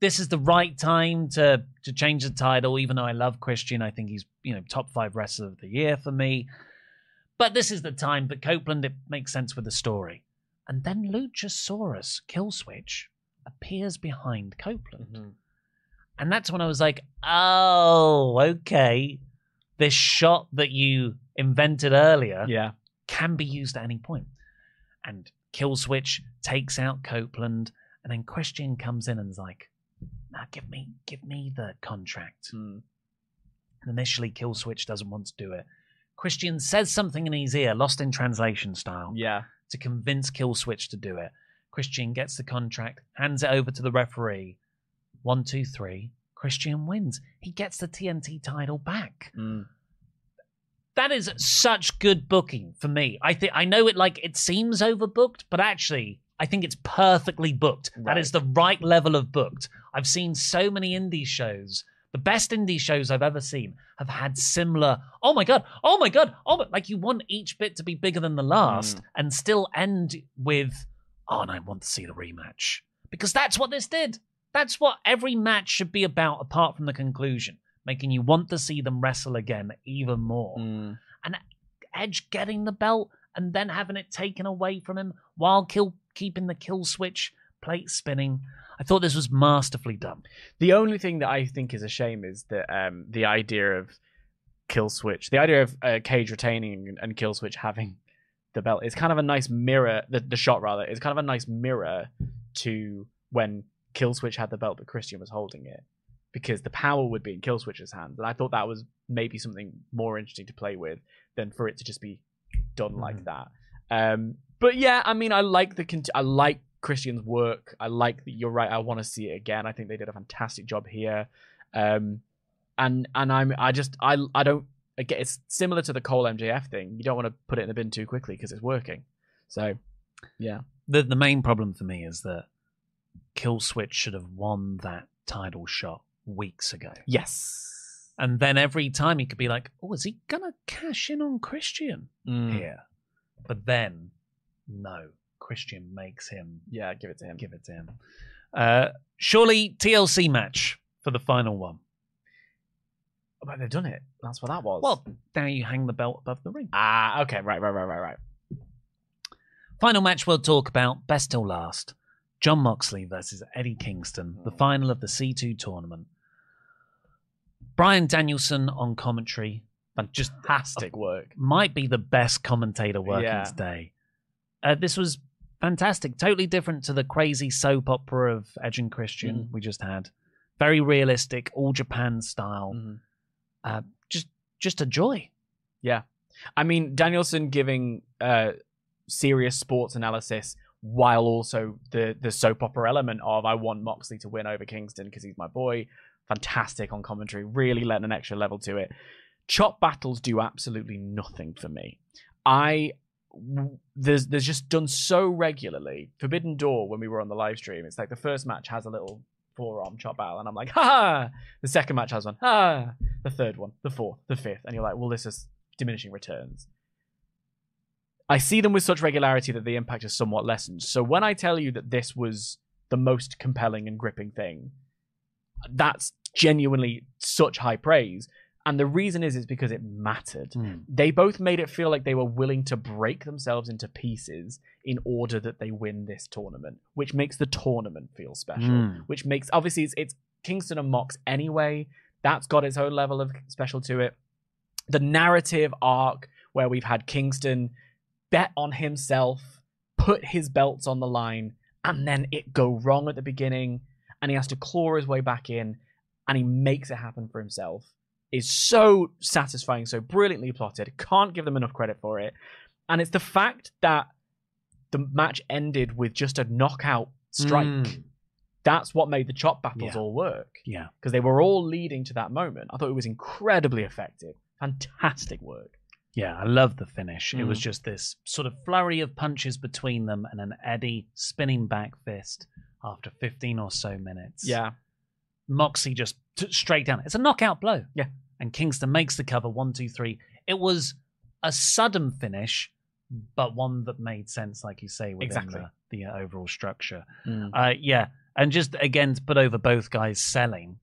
Speaker 2: This is the right time to to change the title. Even though I love Christian, I think he's you know top five wrestler of the year for me. But this is the time. But Copeland, it makes sense with the story. And then Luchasaurus Killswitch appears behind Copeland. Mm-hmm. And that's when I was like, oh, okay. This shot that you invented earlier
Speaker 1: Yeah,
Speaker 2: can be used at any point. And Killswitch takes out Copeland, and then Christian comes in and is like, nah, give me give me the contract.
Speaker 1: Mm.
Speaker 2: And initially Killswitch doesn't want to do it. Christian says something in his ear, lost in translation style
Speaker 1: yeah.
Speaker 2: to convince Killswitch to do it. Christian gets the contract, hands it over to the referee. One, two, three. Christian wins. He gets the TNT title back.
Speaker 1: Mm.
Speaker 2: That is such good booking for me. I think I know it like it seems overbooked, but actually I think it's perfectly booked. That
Speaker 1: Right.
Speaker 2: is the right level of booked. I've seen so many indie shows. The best indie shows I've ever seen have had similar. Oh my god! Oh my god! Oh, my, like you want each bit to be bigger than the last, and still end with, "Oh, and I want to see the rematch," because that's what this did. That's what every match should be about, apart from the conclusion, making you want to see them wrestle again even more.
Speaker 1: Mm.
Speaker 2: And Edge getting the belt and then having it taken away from him while kill, keeping the kill switch plate spinning. I thought this was masterfully done.
Speaker 1: The only thing that I think is a shame is that um, the idea of Killswitch, the idea of uh, Cage retaining and, Killswitch having the belt is kind of a nice mirror. The, the shot rather is kind of a nice mirror to when Killswitch had the belt but Christian was holding it because the power would be in Killswitch's hands, and I thought that was maybe something more interesting to play with than for it to just be done like that. Um, but yeah, I mean, I like the I like Christian's work. I like that you're right. I want to see it again. I think they did a fantastic job here. Um, and and I'm I just I I don't again, it's similar to the Cole MJF thing. You don't want to put it in the bin too quickly because it's working. So, yeah,
Speaker 2: The the main problem for me is that Killswitch should have won that title shot weeks ago.
Speaker 1: yes,
Speaker 2: And then every time he could be like, "Oh, is he gonna cash in on Christian
Speaker 1: Mm.
Speaker 2: here?" But then, no, Christian makes him
Speaker 1: yeah, give it to him.
Speaker 2: give it to him. Uh, surely TLC match for the final one.
Speaker 1: But they've done it. That's what that was.
Speaker 2: Well, now you hang the belt above the ring.
Speaker 1: ah, okay, right, right, right, right, right.
Speaker 2: Final match we'll talk about, best till last. John Moxley versus Eddie Kingston, the final of the C2 tournament. Bryan Danielson on commentary, just
Speaker 1: Fantastic work.
Speaker 2: might be the best commentator working
Speaker 1: Yeah.
Speaker 2: today. Uh, this was fantastic, totally different to the crazy soap opera of Edge and Christian
Speaker 1: Mm.
Speaker 2: we just had. Very realistic, all Japan style.
Speaker 1: Mhm.
Speaker 2: Uh, just, just a joy.
Speaker 1: Yeah. I mean, Danielson giving uh, serious sports analysis while also the the soap opera element of I want Moxley to win over Kingston because he's my boy. Fantastic on commentary, really letting an extra level to it. Chop battles do absolutely nothing for me. I there's there's just done so regularly. Forbidden Door when we were on the live stream, it's like the first match has a little forearm chop battle, and I'm like, ha. The second match has one, ha. The third one, the fourth, the fifth, and you're like, well, this is diminishing returns. I see them with such regularity that the impact is somewhat lessened. So when I tell you that this was the most compelling and gripping thing, that's genuinely such high praise. And the reason is is because it mattered. They both made it feel like they were willing to break themselves into pieces in order that they win this tournament, which makes the tournament feel special.
Speaker 2: Mm.
Speaker 1: Which makes obviously it's, it's Kingston and Mox anyway. That's got its own level of special to it. The narrative arc where we've had Kingston bet on himself, put his belts on the line, and then it go wrong at the beginning, and he has to claw his way back in, and he makes it happen for himself. Is so satisfying, so brilliantly plotted. Can't give them enough credit for it. And it's the fact that the match ended with just a knockout strike.
Speaker 2: Mm.
Speaker 1: That's what made the chop battles
Speaker 2: Yeah.
Speaker 1: all work
Speaker 2: Yeah.
Speaker 1: because they were all leading to that moment. I thought it was incredibly effective. Fantastic work.
Speaker 2: Yeah, I love the finish. It was
Speaker 1: Mm.
Speaker 2: just this sort of flurry of punches between them and an Eddie spinning back fist after 15 or so minutes.
Speaker 1: Yeah.
Speaker 2: Moxie just t- straight down. It's a knockout blow.
Speaker 1: Yeah.
Speaker 2: And Kingston makes the cover one, two, three. It was a sudden finish, but one that made sense, like you say, within
Speaker 1: Exactly.
Speaker 2: the, the uh, overall structure.
Speaker 1: Mm.
Speaker 2: Uh, yeah, and just again to put over both guys selling,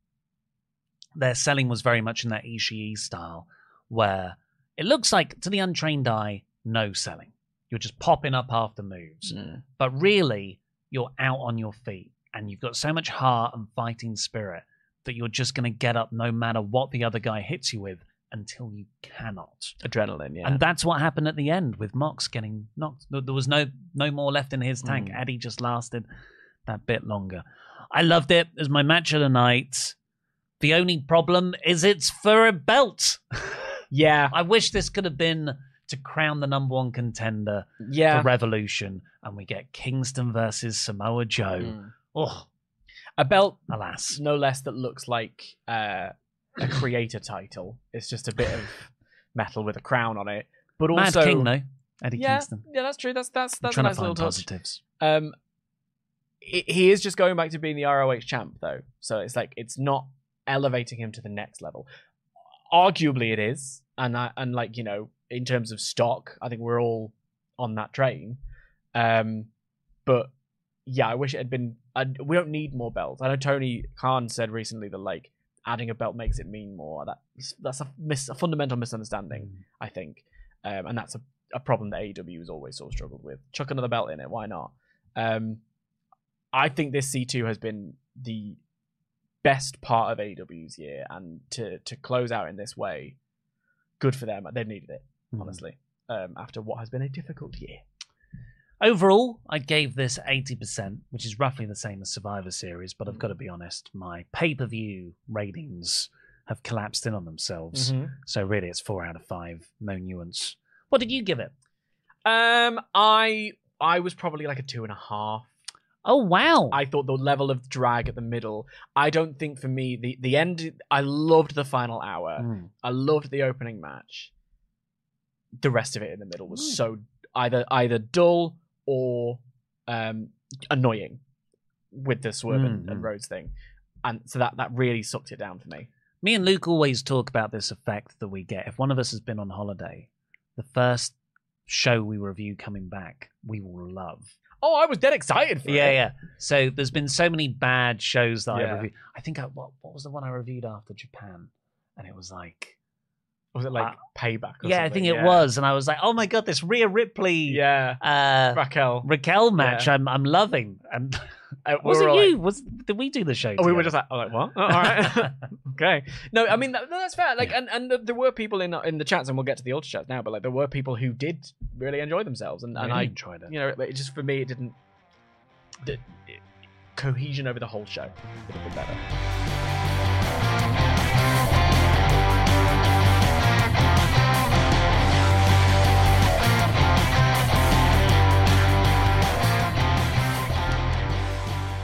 Speaker 2: their selling was very much in that Ishii style, where it looks like to the untrained eye, no selling. You're just popping up after moves,
Speaker 1: Mm.
Speaker 2: but really you're out on your feet, and you've got so much heart and fighting spirit that you're just going to get up no matter what the other guy hits you with until you cannot.
Speaker 1: Adrenaline, yeah.
Speaker 2: And that's what happened at the end with Mox getting knocked. There was no no more left in his tank.
Speaker 1: Mm.
Speaker 2: Eddie just lasted that bit longer. I loved it as my match of the night. The only problem is it's for a belt.
Speaker 1: yeah.
Speaker 2: I wish this could have been to crown the number one contender
Speaker 1: Yeah.
Speaker 2: for Revolution, and we get Kingston versus Samoa Joe.
Speaker 1: Mm.
Speaker 2: Oh,
Speaker 1: A belt,
Speaker 2: alas.
Speaker 1: no less, that looks like uh, a creator title. It's just a bit of metal with a crown on it. But
Speaker 2: Mad
Speaker 1: also,
Speaker 2: King, though. Eddie
Speaker 1: yeah,
Speaker 2: Kingston.
Speaker 1: yeah, that's true. That's that's that's a nice
Speaker 2: to
Speaker 1: little touch.
Speaker 2: positives.
Speaker 1: Um, he he is just going back to being the ROH champ, though. So it's like it's not elevating him to the next level. Arguably, it is, and I, and like you know, in terms of stock, I think we're all on that train. Um, but yeah, I wish it had been. I, we don't need more belts. I know Tony Khan said recently that like adding a belt makes it mean more. That that's a, mis- a fundamental misunderstanding, I think, um, and that's a, a problem that AEW has always sort of struggled with. Chuck another belt in it, why not? Um, I think this C two has been the best part of AEW's year, and to to close out in this way, good for them. They needed it,
Speaker 2: Mhm.
Speaker 1: honestly. Um, after what has been a difficult year.
Speaker 2: Overall, I gave this 80%, which is roughly the same as Survivor Series, but I've
Speaker 1: Mm.
Speaker 2: got to be honest, my pay per view ratings have collapsed in on themselves.
Speaker 1: Mm-hmm.
Speaker 2: So really, it's four out of five, no nuance. What did you give it?
Speaker 1: Um, I I was probably like a two and a half.
Speaker 2: Oh wow!
Speaker 1: I thought the level of drag at the middle. I don't think for me the the end. I loved the final hour.
Speaker 2: Mm.
Speaker 1: I loved the opening match. The rest of it in the middle was
Speaker 2: Mm.
Speaker 1: so either either dull or um, annoying with the swerve and,
Speaker 2: Mm,
Speaker 1: and
Speaker 2: mm.
Speaker 1: Rhodes thing, and so that that really sucked it down for me.
Speaker 2: Me and Luke always talk about this effect that we get if one of us has been on holiday. The first show we review coming back, we will love.
Speaker 1: Oh, I was dead excited for
Speaker 2: Yeah,
Speaker 1: it.
Speaker 2: yeah. Yeah. So there's been so many bad shows that I reviewed. I think I, what what was the one I reviewed after Japan, and it was like
Speaker 1: Was it like
Speaker 2: Uh,
Speaker 1: payback? Or
Speaker 2: yeah, I
Speaker 1: something?
Speaker 2: think it
Speaker 1: Yeah.
Speaker 2: was, and I was like, oh my god, this Rhea Ripley,
Speaker 1: Yeah,
Speaker 2: uh,
Speaker 1: Raquel.
Speaker 2: Raquel match,
Speaker 1: Yeah.
Speaker 2: I'm I'm loving. And
Speaker 1: Uh,
Speaker 2: was it
Speaker 1: like-
Speaker 2: you? was did we do the show?
Speaker 1: Oh, we were just like, oh, like what? Oh, all right, okay. No, I mean that, that's fair. Like,
Speaker 2: Yeah.
Speaker 1: and and th- there were people in in the chats, and we'll get to the ultra chats now. But like, there were people who did really enjoy themselves, and, and
Speaker 2: Really
Speaker 1: I
Speaker 2: enjoyed it.
Speaker 1: You know, it just for me, it didn't. The it, cohesion over the whole show would have been better.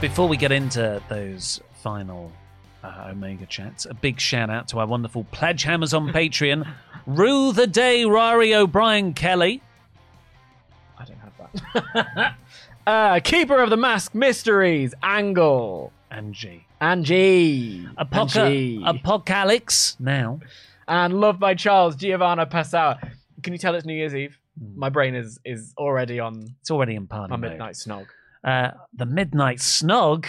Speaker 2: Before we get into those final uh, Omega chats, a big shout out to our wonderful pledge hammers on Patreon. Rue the day, Rory O'Brien Kelly.
Speaker 1: I don't have that. uh, Keeper of the Mask Mysteries, Angle, Angie, Angie.
Speaker 2: Apoca- Apocalypse now.
Speaker 1: and Loved by Charles, Giovanna Passau. Can you tell it's New Year's Eve?
Speaker 2: Hmm.
Speaker 1: My brain is is already on
Speaker 2: It's already in party mode.
Speaker 1: midnight snog.
Speaker 2: Uh, the Midnight Snog.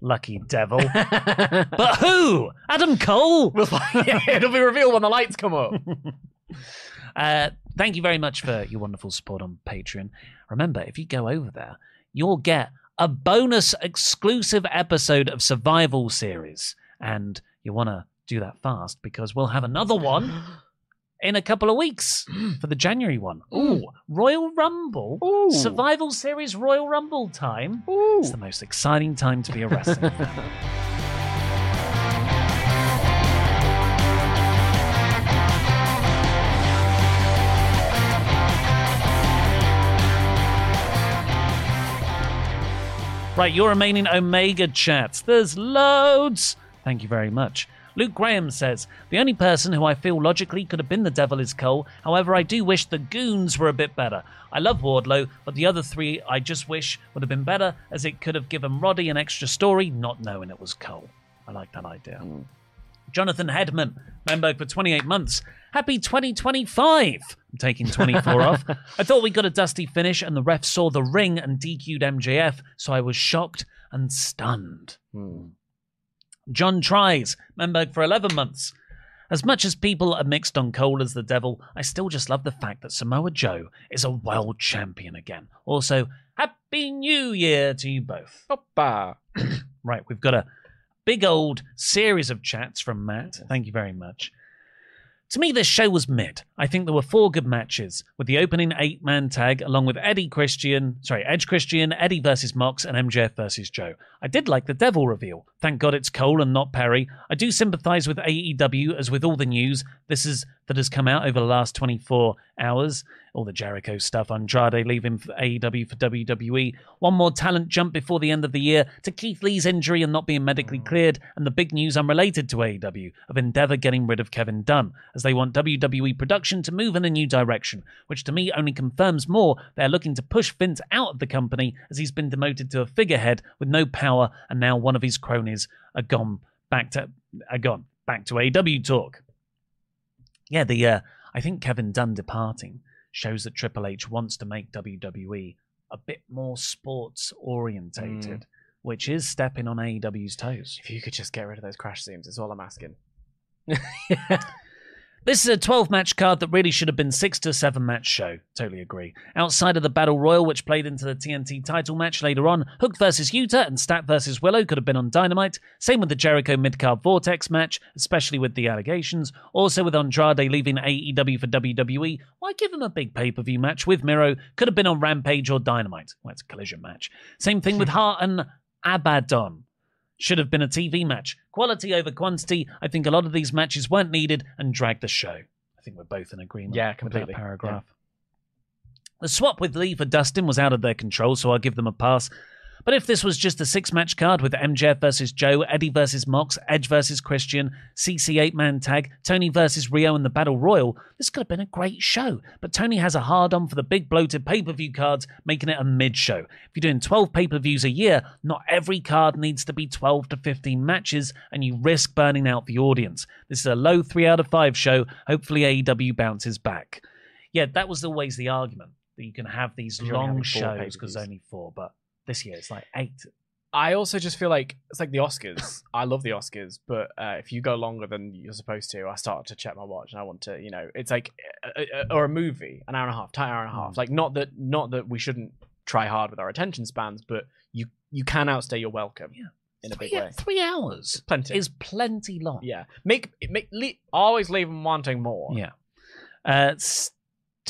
Speaker 2: Lucky devil.
Speaker 1: but
Speaker 2: but who? Adam Cole?
Speaker 1: we'll find, yeah, it'll be revealed when the lights come up.
Speaker 2: Uh, thank you very much for your wonderful support on Patreon. Remember, if you go over there, you'll get a bonus exclusive episode of Survival Series. And you want to do that fast because we'll have another one in a couple of weeks for the January one. Ooh, Royal Rumble.
Speaker 1: Ooh.
Speaker 2: Survival Series Royal Rumble time.
Speaker 1: Ooh.
Speaker 2: It's the most exciting time to be a wrestling fan. Right, your remaining Omega chats. There's loads. Thank you very much. Luke Graham says, The only person who I feel logically could have been the devil is Cole. However, I do wish the goons were a bit better. I love Wardlow, but the other three I just wish would have been better as it could have given Roddy an extra story, not knowing it was Cole. I like that idea. Hmm. Jonathan Hedman, member for 28 months. Happy 2025. I'm taking 24 off. I thought we got a dusty finish and the ref saw the ring and DQ'd MJF, so I was shocked and stunned. Hmm. John tries, Memberg for 11 months. As much as people are mixed on Cole as the devil, I still just love the fact that Samoa Joe is a world champion again. Also, Happy New Year to you both.
Speaker 1: Hoppa.
Speaker 2: Right, we've got a big old series of chats from Matt. Thank you very much. To me, this show was mid. I think there were four good matches, with the opening eight man tag along with Eddie Christian, sorry, Edge Christian, Eddie versus Mox, and MJF versus Joe. I did like the Devil reveal. Thank God it's Cole and not Perry. I do sympathize with AEW, as with all the news this is that has come out over the last 24 hours. All the Jericho stuff, Andrade leaving for AEW for WWE, one more talent jump before the end of the year to Keith Lee's injury and not being medically cleared, and the big news unrelated to AEW of Endeavor getting rid of Kevin Dunn, as they want WWE production to move in a new direction, which to me only confirms more they're looking to push Vince out of the company as he's been demoted to a figurehead with no power, and now one of his cronies are gone back to are gone back to AEW talk. Yeah, the uh, I think Kevin Dunn departing shows that Triple H wants to make WWE a bit more sports orientated, which is stepping on AEW's toes.
Speaker 1: If you could just get rid of those crash scenes, is all I'm asking.
Speaker 2: This is a 12 match card that really should have been 6 to 7 match show. Totally agree. Outside of the Battle Royal, which played into the TNT title match later on, Hook versus Yuta and Stat versus Willow could have been on Dynamite. Same with the Jericho midcard Vortex match, especially with the allegations. Also with Andrade leaving AEW for WWE. Why give him a big pay per view match with Miro? Could have been on Rampage or Dynamite. Well, it's a collision match. Same thing with Hart and Abaddon should have been a TV match. Quality over quantity. I think a lot of these matches weren't needed and dragged the show. I think we're both in agreement
Speaker 1: Yeah, completely.
Speaker 2: that paragraph. The swap with Lee for Dustin was out of their control, so I'll give them a pass. But if this was just a six match card with MJF versus Joe, Eddie versus Mox, Edge versus Christian, CC 8 man tag, Toni versus Riho and the Battle Royal, this could have been a great show. But Tony has a hard on for the big bloated pay per view cards, making it a mid show. If you're doing 12 pay per views a year, not every card needs to be 12 to 15 matches, and you risk burning out the audience. This is a low 3 out of 5 show. Hopefully, AEW bounces back. Yeah, that was always the argument that you can have these long shows because only four, but this year it's like eight.
Speaker 1: I also just feel like it's like the Oscars. I love the Oscars, but uh, if you go longer than you're supposed to, I start to check my watch and I want to, you know, it's like uh, uh, or a movie, an hour and a half, time hour and a half. Like not that not that we shouldn't try hard with our attention spans, but you you can outstay your welcome.
Speaker 2: Yeah.
Speaker 1: in a big
Speaker 2: Three,
Speaker 1: way.
Speaker 2: three hours
Speaker 1: Plenty.
Speaker 2: is plenty long.
Speaker 1: yeah, make make le- always leave them wanting more.
Speaker 2: Yeah. Uh,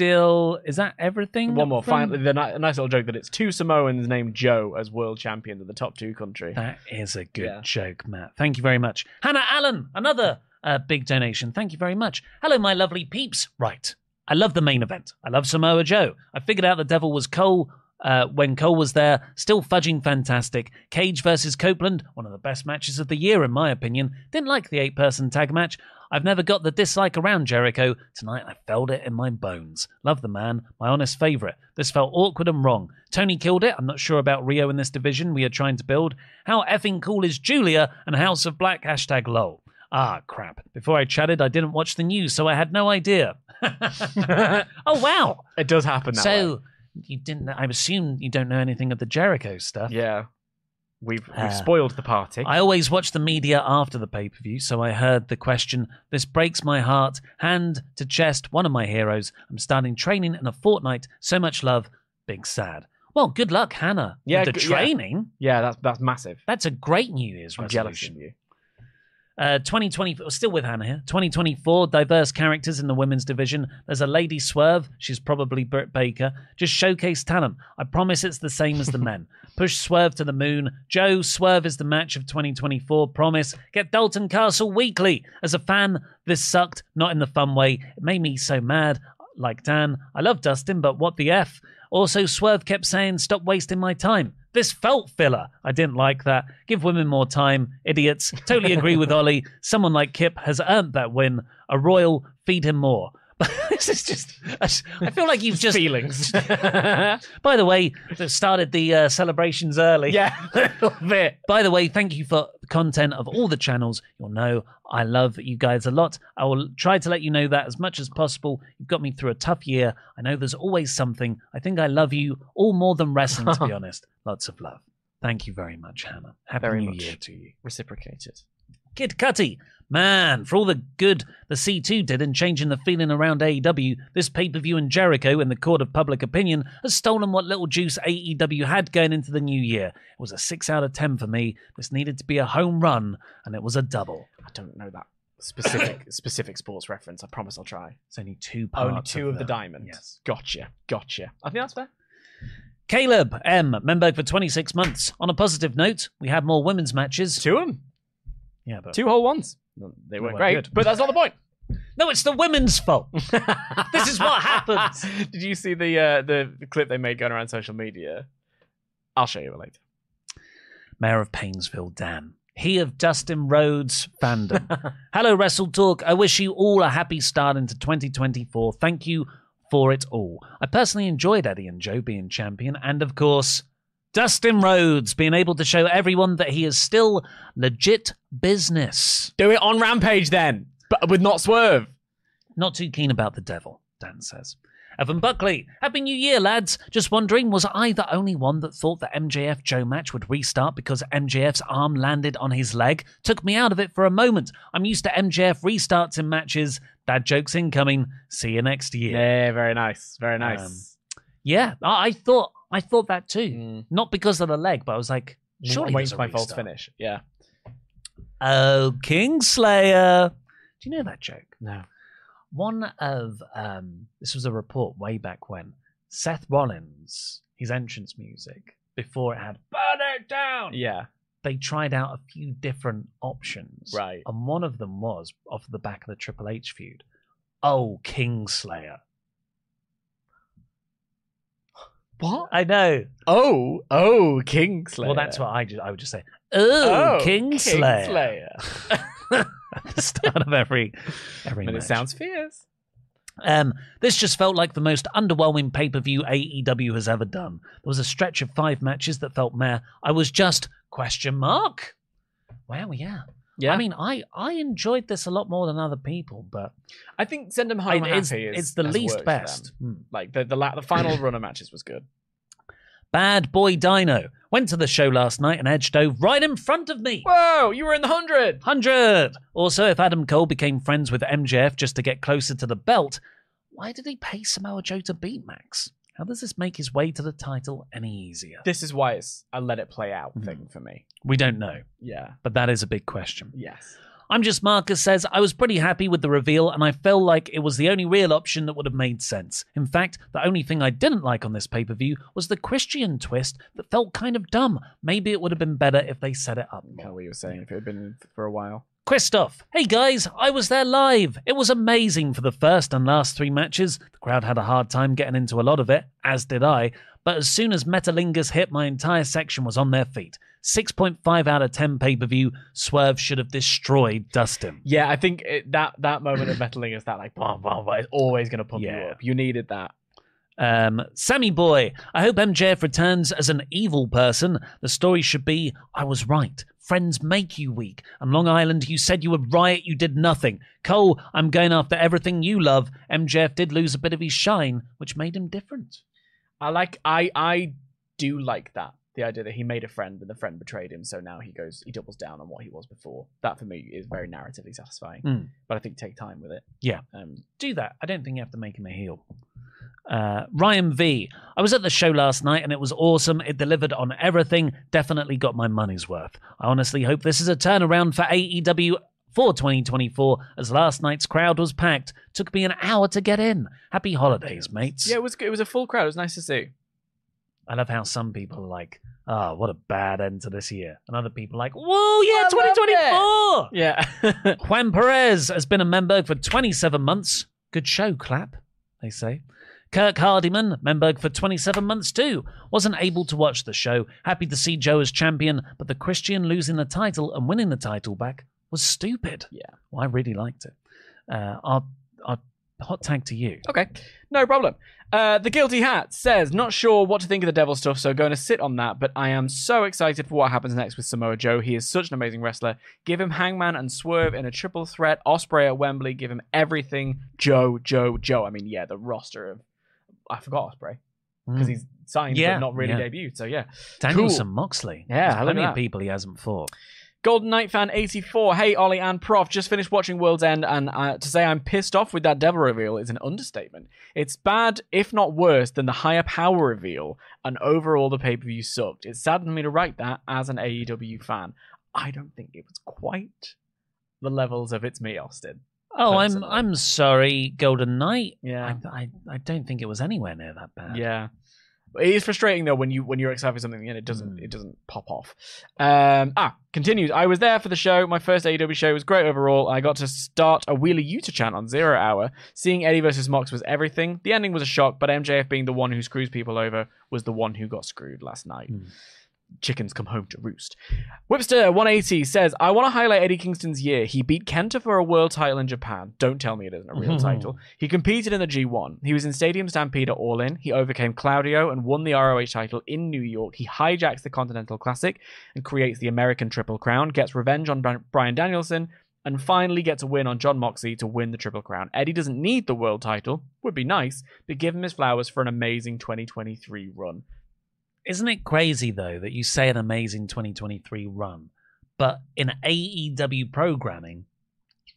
Speaker 2: still, is that everything?
Speaker 1: One more.
Speaker 2: from-
Speaker 1: Finally, the ni- nice little joke that it's two Samoans named Joe as world champions of the top two country.
Speaker 2: That is a good
Speaker 1: Yeah.
Speaker 2: joke, Matt. Thank you very much. Hannah Allen, another uh, big donation. Thank you very much. Hello, my lovely peeps. Right. I love the main event. I love Samoa Joe. I figured out the devil was Cole uh, when Cole was there. Still fudging fantastic. Cage versus Copeland, one of the best matches of the year, in my opinion. Didn't like the eight person tag match. I've never got the dislike around Jericho. Tonight I felt it in my bones. Love the man, my honest favourite. This felt awkward and wrong. Tony killed it. I'm not sure about Riho in this division we are trying to build. How effing cool is Julia and House of Black? Hashtag lol. Ah, crap. Before I chatted, I didn't watch the news, so I had no idea. oh, wow.
Speaker 1: It does happen that way.
Speaker 2: You didn't, I assume you don't know anything of the Jericho stuff.
Speaker 1: Yeah. We've we've
Speaker 2: Uh,
Speaker 1: spoiled the party.
Speaker 2: I always watch the media after the pay per view, so I heard the question. This breaks my heart. Hand to chest, one of my heroes. I'm starting training in a fortnight. So much love. Big sad. Well, good luck, Hannah.
Speaker 1: Yeah,
Speaker 2: with the
Speaker 1: g-
Speaker 2: training.
Speaker 1: yeah, that's that's massive.
Speaker 2: That's a great New Year's
Speaker 1: I'm jealous
Speaker 2: resolution.
Speaker 1: of you.
Speaker 2: Uh, 2020, still with Hannah here. 2024, diverse characters in the women's division. There's a lady swerve. She's probably Britt Baker. Just showcase talent. I promise it's the same as the men. Push Swerve to the moon. Joe, Swerve is the match of 2024. Promise. Get Dalton Castle weekly. As a fan, this sucked, not in the fun way. It made me so mad. Like Dan, I love Dustin, but what the F? Also, Swerve kept saying, stop wasting my time. This felt filler. I didn't like that. Give women more time. Idiots. Totally agree with Oli. Someone like Kip has earned that win. A royal, feed him more. this is just. I feel like you've just.
Speaker 1: Feelings.
Speaker 2: By the way, started the uh, celebrations early.
Speaker 1: yeah, a little bit.
Speaker 2: By the way, thank you for the content of all the channels. You'll know I love you guys a lot. I will try to let you know that as much as possible. You've got me through a tough year. I know there's always something. I think I love you all more than wrestling, to be honest. Lots of love. Thank you very much, Hannah. Happy
Speaker 1: Very
Speaker 2: New
Speaker 1: much.
Speaker 2: Year to you.
Speaker 1: Reciprocated.
Speaker 2: Kid Cutty, man, for all the good the C2 did in changing the feeling around AEW, this pay per view in Jericho, in the court of public opinion, has stolen what little juice AEW had going into the new year. It was a 6 out of 10 for me. This needed to be a home run, and it was a double.
Speaker 1: I don't know that specific specific sports reference. I promise I'll try.
Speaker 2: It's only two parts.
Speaker 1: Only two of the, diamond.
Speaker 2: Yes.
Speaker 1: Gotcha. Gotcha. I think that's fair.
Speaker 2: Caleb M. Memberg for 26 months. On a positive note, we had more women's matches.
Speaker 1: Two of them.
Speaker 2: Yeah, but
Speaker 1: Two whole ones. No, They weren't
Speaker 2: weren't
Speaker 1: great,
Speaker 2: good.
Speaker 1: but that's not the point.
Speaker 2: no, it's the women's fault. this is what happens.
Speaker 1: Did you see the uh, the the clip they made going around social media? I'll show you it later.
Speaker 2: Mayor of Painesville, Dan. He of Dustin Rhodes fandom. Hello, Wrestle Talk. I wish you all a happy start into 2024. Thank you for it all. I personally enjoyed Eddie and Joe being champion, and of course, Dustin Rhodes being able to show everyone that he is still legit business.
Speaker 1: Do it on Rampage then, but with not swerve.
Speaker 2: Not too keen about the devil, Dan says. Evan Buckley, Happy New Year, lads. Just wondering, was I the only one that thought the MJF Joe match would restart because MJF's arm landed on his leg? Took me out of it for a moment. I'm used to MJF restarts in matches. Dad jokes incoming. See you next year.
Speaker 1: Yeah, very nice. Very nice.
Speaker 2: Um, Yeah, I, I thought I thought that too.
Speaker 1: Mm.
Speaker 2: Not because of the leg, but I was like, surely
Speaker 1: I'm for my false finish. Yeah.
Speaker 2: Oh, Kingslayer. Do you know that joke?
Speaker 1: No.
Speaker 2: one of um, this was a report way back when Seth Rollins, his entrance music before it had "Burn It Down,"
Speaker 1: Yeah.
Speaker 2: they tried out a few different options,
Speaker 1: Right.
Speaker 2: And one of them was off the back of the Triple H feud. Oh, Kingslayer.
Speaker 1: What?
Speaker 2: I know.
Speaker 1: Oh, oh, Kingslayer.
Speaker 2: Well, that's what I just, I would just say. Oh, Kingslayer.
Speaker 1: Kingslayer.
Speaker 2: At the start of every every
Speaker 1: and it sounds fierce.
Speaker 2: Um, this just felt like the most underwhelming pay per view AEW has ever done. There was a stretch of five matches that felt meh. I was just question mark. Wow, yeah.
Speaker 1: Yeah.
Speaker 2: I mean, I I enjoyed this a lot more than other people, but
Speaker 1: I think send them home
Speaker 2: I- it's,
Speaker 1: happy is
Speaker 2: it's the
Speaker 1: has
Speaker 2: least
Speaker 1: worked for
Speaker 2: best. Hmm.
Speaker 1: Like the the, la- the final run of matches was good.
Speaker 2: Bad boy Dino went to the show last night and edged over right in front of me.
Speaker 1: Whoa, you were in the hundred.
Speaker 2: 100! Also, if Adam Cole became friends with MJF just to get closer to the belt, why did he pay Samoa Joe to beat Max? How does this make his way to the title any easier?
Speaker 1: This is why it's a let it play out
Speaker 2: Mhm.
Speaker 1: thing for me.
Speaker 2: We don't know,
Speaker 1: Yeah.
Speaker 2: but that is a big question.
Speaker 1: Yes.
Speaker 2: I'm just Marcus says, I was pretty happy with the reveal and I felt like it was the only real option that would have made sense. In fact, the only thing I didn't like on this pay per view was the Christian twist that felt kind of dumb. Maybe it would have been better if they set it up
Speaker 1: Kind of
Speaker 2: more.
Speaker 1: what you were saying. If it had been for a while.
Speaker 2: Christoph, hey guys, I was there live. It was amazing for the first and last three matches. The crowd had a hard time getting into a lot of it, as did I. But as soon as Metalingus hit, my entire section was on their feet. 6.5 out of 10 pay per view. Swerve should have destroyed Dustin.
Speaker 1: Yeah, I think it, that that moment of Metalingus that like blah blah blah. It's always going to pump you up. You needed that.
Speaker 2: Um, Sammy Boy, I hope MJF returns as an evil person. The story should be I was right. Friends make you weak. And Long Island, you said you would riot, you did nothing. Cole, I'm going after everything you love. MJF did lose a bit of his shine, which made him different.
Speaker 1: I like. I I do like that. The idea that he made a friend and the friend betrayed him, so now he goes, he doubles down on what he was before. That for me is very narratively satisfying.
Speaker 2: Mm.
Speaker 1: But I think take time with it.
Speaker 2: Yeah.
Speaker 1: Um,
Speaker 2: do that. I don't think you have to make him a heel. Uh, Ryan V. I was at the show last night and it was awesome. It delivered on everything. Definitely got my money's worth. I honestly hope this is a turnaround for AEW for 2024 as last night's crowd was packed. Took me an hour to get in. Happy holidays, mates.
Speaker 1: yeah, it was it was a full crowd. It was nice to see.
Speaker 2: I love how some people are like, oh, what a bad end to this year. And other people are like, whoa, yeah,
Speaker 1: I
Speaker 2: 2024.
Speaker 1: Yeah.
Speaker 2: Juan Perez has been a member for 27 months. Good show, clap, they say. Kirk Hardiman, Memberg for 27 months too. Wasn't able to watch the show. Happy to see Joe as champion, but the Christian losing the title and winning the title back was stupid.
Speaker 1: Yeah.
Speaker 2: Well, I really liked it. Uh, our, our hot tag to you.
Speaker 1: Okay, no problem. Uh, the Guilty Hat says, not sure what to think of the devil stuff, so going to sit on that, but I am so excited for what happens next with Samoa Joe. He is such an amazing wrestler. Give him Hangman and Swerve in a triple threat. Osprey at Wembley. Give him everything. Joe, Joe, Joe. I mean, yeah, the roster of. I forgot Osprey because he's signed
Speaker 2: Yeah,
Speaker 1: but not really
Speaker 2: yeah.
Speaker 1: debuted. So yeah,
Speaker 2: Danielson
Speaker 1: Cool.
Speaker 2: Moxley.
Speaker 1: Yeah,
Speaker 2: There's plenty of people he hasn't fought.
Speaker 1: Golden Knight fan 84. Hey, Oli and Prof. Just finished watching World's End, and uh, to say I'm pissed off with that devil reveal is an understatement. It's bad, if not worse, than the higher power reveal, and overall the pay per view sucked. It saddened me to write that as an AEW fan. I don't think it was quite the levels of It's Me, Austin.
Speaker 2: Oh, I'm I'm sorry, Golden Knight.
Speaker 1: Yeah.
Speaker 2: I, I I don't think it was anywhere near that bad.
Speaker 1: Yeah. It is frustrating though when you when you're excited for something and it doesn't
Speaker 2: Mm.
Speaker 1: it doesn't pop off. Um, ah, continues. I was there for the show. My first AEW show was great overall. I got to start a Wheeler Yuta chant on Zero Hour. Seeing Eddie versus Mox was everything. The ending was a shock, but MJF being the one who screws people over was the one who got screwed last night.
Speaker 2: Mm.
Speaker 1: Chickens come home to roost. Whipster 180 says, I want to highlight Eddie Kingston's year. He beat Kenta for a world title in Japan. Don't tell me it isn't a real title. He competed in the G1. He was in Stadium Stampede at All In. He overcame Claudio and won the ROH title in New York. He hijacks the Continental Classic and creates the American Triple Crown, gets revenge on Bryan Danielson, and finally gets a win on John Moxley to win the Triple Crown. Eddie doesn't need the world title, would be nice, but give him his flowers for an amazing 2023 run.
Speaker 2: Isn't it crazy though that you say an amazing 2023 run, but in AEW programming,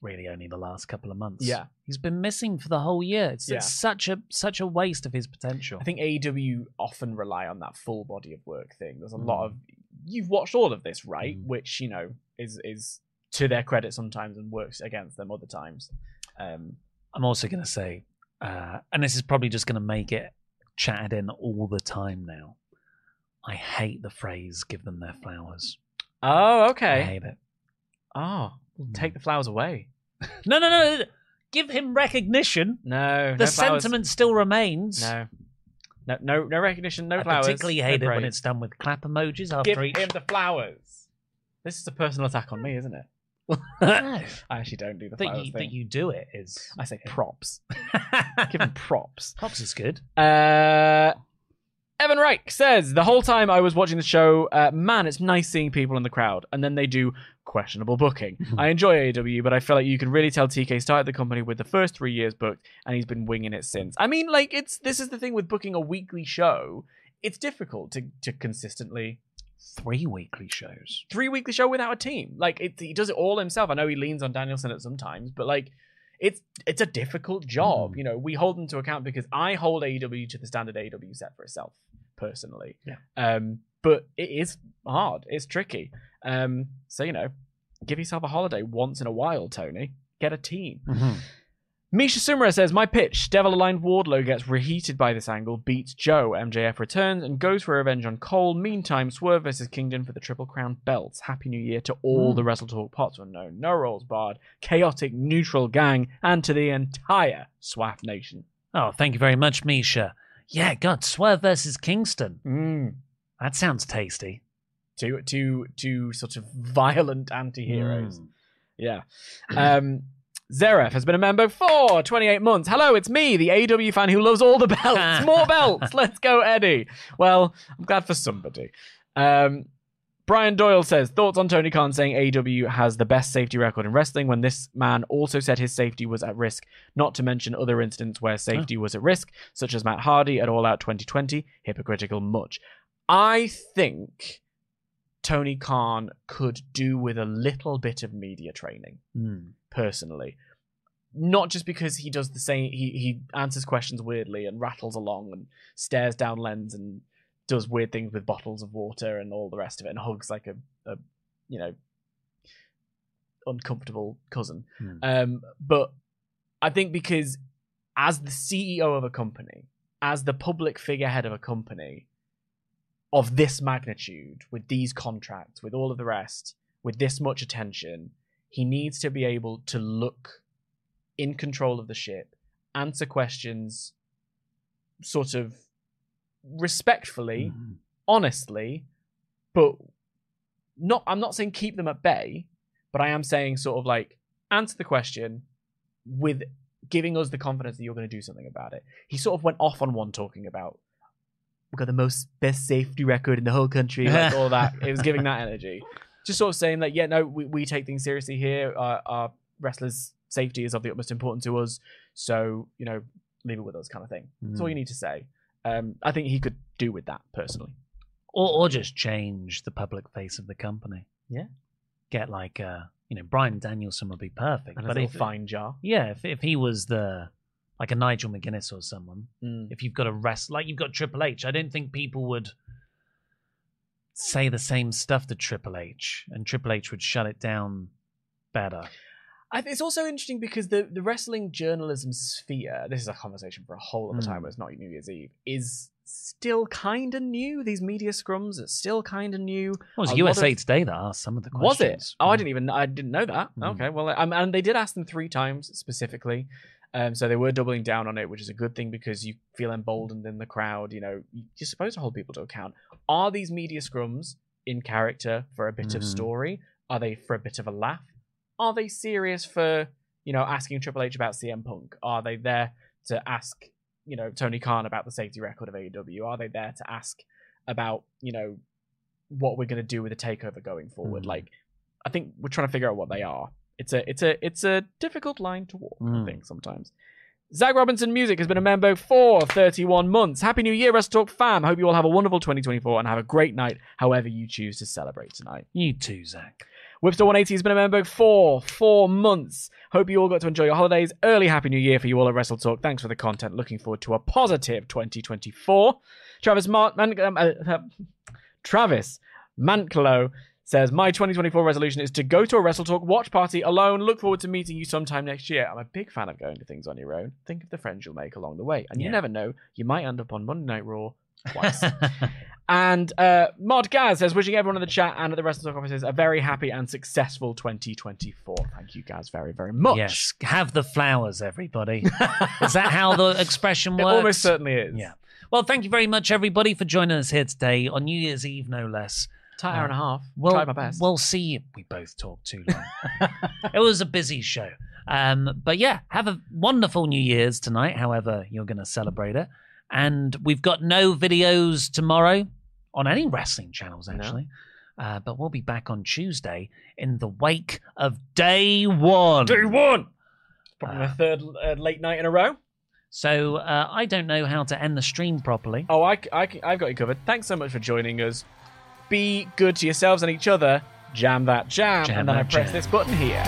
Speaker 2: really only the last couple of months.
Speaker 1: Yeah.
Speaker 2: he's been missing for the whole year. It's,
Speaker 1: Yeah.
Speaker 2: it's such a such a waste of his potential.
Speaker 1: I think AEW often rely on that full body of work thing. There's a
Speaker 2: Mm.
Speaker 1: lot of you've watched all of this, right?
Speaker 2: Mm.
Speaker 1: Which you know is is to their credit sometimes and works against them other times. Um,
Speaker 2: I'm also going to say, uh, and this is probably just going to make it chatted in all the time now. I hate the phrase "give them their flowers."
Speaker 1: oh, okay.
Speaker 2: I hate it.
Speaker 1: Oh, well,
Speaker 2: Mm.
Speaker 1: take the flowers away.
Speaker 2: No, no, no. no. Give him recognition.
Speaker 1: No,
Speaker 2: The
Speaker 1: no flowers.
Speaker 2: sentiment still remains.
Speaker 1: No, No, no, no recognition, no
Speaker 2: I
Speaker 1: flowers.
Speaker 2: particularly
Speaker 1: no
Speaker 2: hate it when it's done with clap emojis after
Speaker 1: Give
Speaker 2: each.
Speaker 1: him the flowers. This is a personal attack on me, isn't it?
Speaker 2: no,
Speaker 1: I actually don't do the
Speaker 2: that
Speaker 1: flowers
Speaker 2: you,
Speaker 1: thing.
Speaker 2: that you do it is.
Speaker 1: I say props. Give him props.
Speaker 2: Pops is good.
Speaker 1: Uh, Evan Reich says the whole time I was watching the show, uh, man, it's nice seeing people in the crowd, and then they do questionable booking. I enjoy AEW, but I feel like you can really tell TK started the company with the first three years booked, and he's been winging it since. I mean, like it's this is the thing with booking a weekly show. It's difficult to to consistently
Speaker 2: Three weekly shows.
Speaker 1: three weekly show without a team. Like it, he does it all himself. I know he leans on Danielson at sometimes, but like it's it's a difficult job.
Speaker 2: Mm.
Speaker 1: You know, we hold them to account because I hold AEW to the standard AEW set for itself personally.
Speaker 2: Yeah.
Speaker 1: Um, but it is hard. It's tricky. Um, so you know, give yourself a holiday once in a while, Tony. Get a team. Misha Sumra says, My pitch, Devil Aligned Wardlow gets reheated by this angle, beats Joe, MJF returns, and goes for revenge on Cole. Meantime, Swerve versus Kingston for the Triple Crown belts. Happy New Year to all the Wrestle Talk pots unknown. No rolls barred, chaotic neutral gang, and to the entire SWAF Nation.
Speaker 2: Oh, thank you very much, Misha. Yeah, God, Swerve versus Kingston.
Speaker 1: Mm.
Speaker 2: That sounds tasty.
Speaker 1: Two, two, two sort of violent anti heroes.
Speaker 2: Mm.
Speaker 1: Yeah. Um, Zeref has been a member for 28 months. Hello, it's me, the AEW fan who loves all the belts. More belts. Let's go, Eddie. Well, I'm glad for somebody. Um, Brian Doyle says thoughts on Tony Khan saying AEW has the best safety record in wrestling when this man also said his safety was at risk, not to mention other incidents where safety was at risk, such as Matt Hardy at All Out 2020. Hypocritical much. I think Tony Khan could do with a little bit of media training
Speaker 2: Mm.
Speaker 1: Personally. Not just because he does the same, he, he answers questions weirdly and rattles along and stares down lens and does weird things with bottles of water and all the rest of it and hugs like a, a you know, uncomfortable cousin.
Speaker 2: Hmm.
Speaker 1: Um, but I think because as the CEO of a company, as the public figurehead of a company of this magnitude, with these contracts, with all of the rest, with this much attention, he needs to be able to look in control of the ship, answer questions sort of respectfully,
Speaker 2: Mhm.
Speaker 1: honestly, but not I'm not saying keep them at bay, but I am saying sort of like answer the question with giving us the confidence that you're going to do something about it. He sort of went off on one talking about we've got the most best safety record in the whole country, like all that. It was giving that energy. Just sort of saying that, yeah, no, we, we take things seriously here. Our, our wrestlers' safety is of the utmost importance to us. So, you know, leave it with us kind of thing. That's all you need to say. Um, I think he could do with that personally.
Speaker 2: Or, or just change the public face of the company.
Speaker 1: Yeah.
Speaker 2: Get like, uh, you know, Bryan Danielson would be perfect.
Speaker 1: And a
Speaker 2: but if,
Speaker 1: fine jar.
Speaker 2: yeah, if, if he was the, like a Nigel McGuinness or someone,
Speaker 1: Mm.
Speaker 2: if you've got a rest, like you've got Triple H, I don't think people would say the same stuff to Triple H, and Triple H would shut it down better.
Speaker 1: I th- it's also interesting because the, the wrestling journalism sphere, this is a conversation for a whole other time,
Speaker 2: Mm.
Speaker 1: but it's not New Year's Eve, is still kind of new. These media scrums are still kind of new.
Speaker 2: Well, it was
Speaker 1: A
Speaker 2: USA
Speaker 1: of-
Speaker 2: Today that asked some of the questions.
Speaker 1: Was it? Oh, I
Speaker 2: Mm.
Speaker 1: didn't even. I didn't know that.
Speaker 2: Mm.
Speaker 1: Okay, well, um, and they did ask them three times specifically, um, so they were doubling down on it, which is a good thing because you feel emboldened in the crowd. You know, you're supposed to hold people to account. Are these media scrums in character for a bit of
Speaker 2: Mhm.
Speaker 1: story? Are they for a bit of a laugh? Are they serious for you know asking Triple H about CM Punk? Are they there to ask you know Tony Khan about the safety record of AEW? Are they there to ask about you know what we're going to do with the takeover going forward?
Speaker 2: Mhm.
Speaker 1: Like, I think we're trying to figure out what they are. It's a it's a it's a difficult line to walk. I
Speaker 2: Mm.
Speaker 1: think sometimes. Zach Robinson Music has been a member for 31 months. Happy New Year, Wrestle Talk fam. Hope you all have a wonderful 2024 and have a great night, however you choose to celebrate tonight.
Speaker 2: You too, Zach.
Speaker 1: Whipster 180 has been a member for four months. Hope you all got to enjoy your holidays. Early Happy New Year for you all at Wrestle Talk. Thanks for the content. Looking forward to a positive 2024. Travis Mart- Man- um, uh, uh, Travis Mantlo says, My 2024 resolution is to go to a Wrestle Talk watch party alone. Look forward to meeting you sometime next year. I'm a big fan of going to things on your own. Think of the friends you'll make along the way. And you
Speaker 2: Yeah.
Speaker 1: never know, you might end up on Monday Night Raw twice. And uh, Mod Gaz says, wishing everyone in the chat and at the Wrestle Talk offices a very happy and successful 2024. Thank you, Gaz, very, very much.
Speaker 2: Yes, have the flowers, everybody. Is that how the expression
Speaker 1: It
Speaker 2: works?
Speaker 1: almost certainly is.
Speaker 2: Yeah. Well, thank you very much, everybody, for joining us here today on New Year's Eve, no less.
Speaker 1: Tight hour and a half.
Speaker 2: Well,
Speaker 1: Tried my best.
Speaker 2: We'll see. We both talked too long. it was a busy show. Um, but yeah, have a wonderful New Year's tonight, however you're going to celebrate it. And we've got no videos tomorrow on any wrestling channels, actually. Uh, but we'll be back on Tuesday in the wake of day one.
Speaker 1: Day one. Probably
Speaker 2: Uh,
Speaker 1: my third uh, late night in a row.
Speaker 2: So uh, I don't know how to end the stream properly.
Speaker 1: Oh, I, I, I've got you covered. Thanks so much for joining us. Be good to yourselves and each other. Jam that jam,
Speaker 2: Jam
Speaker 1: and then I press
Speaker 2: jam.
Speaker 1: this button here.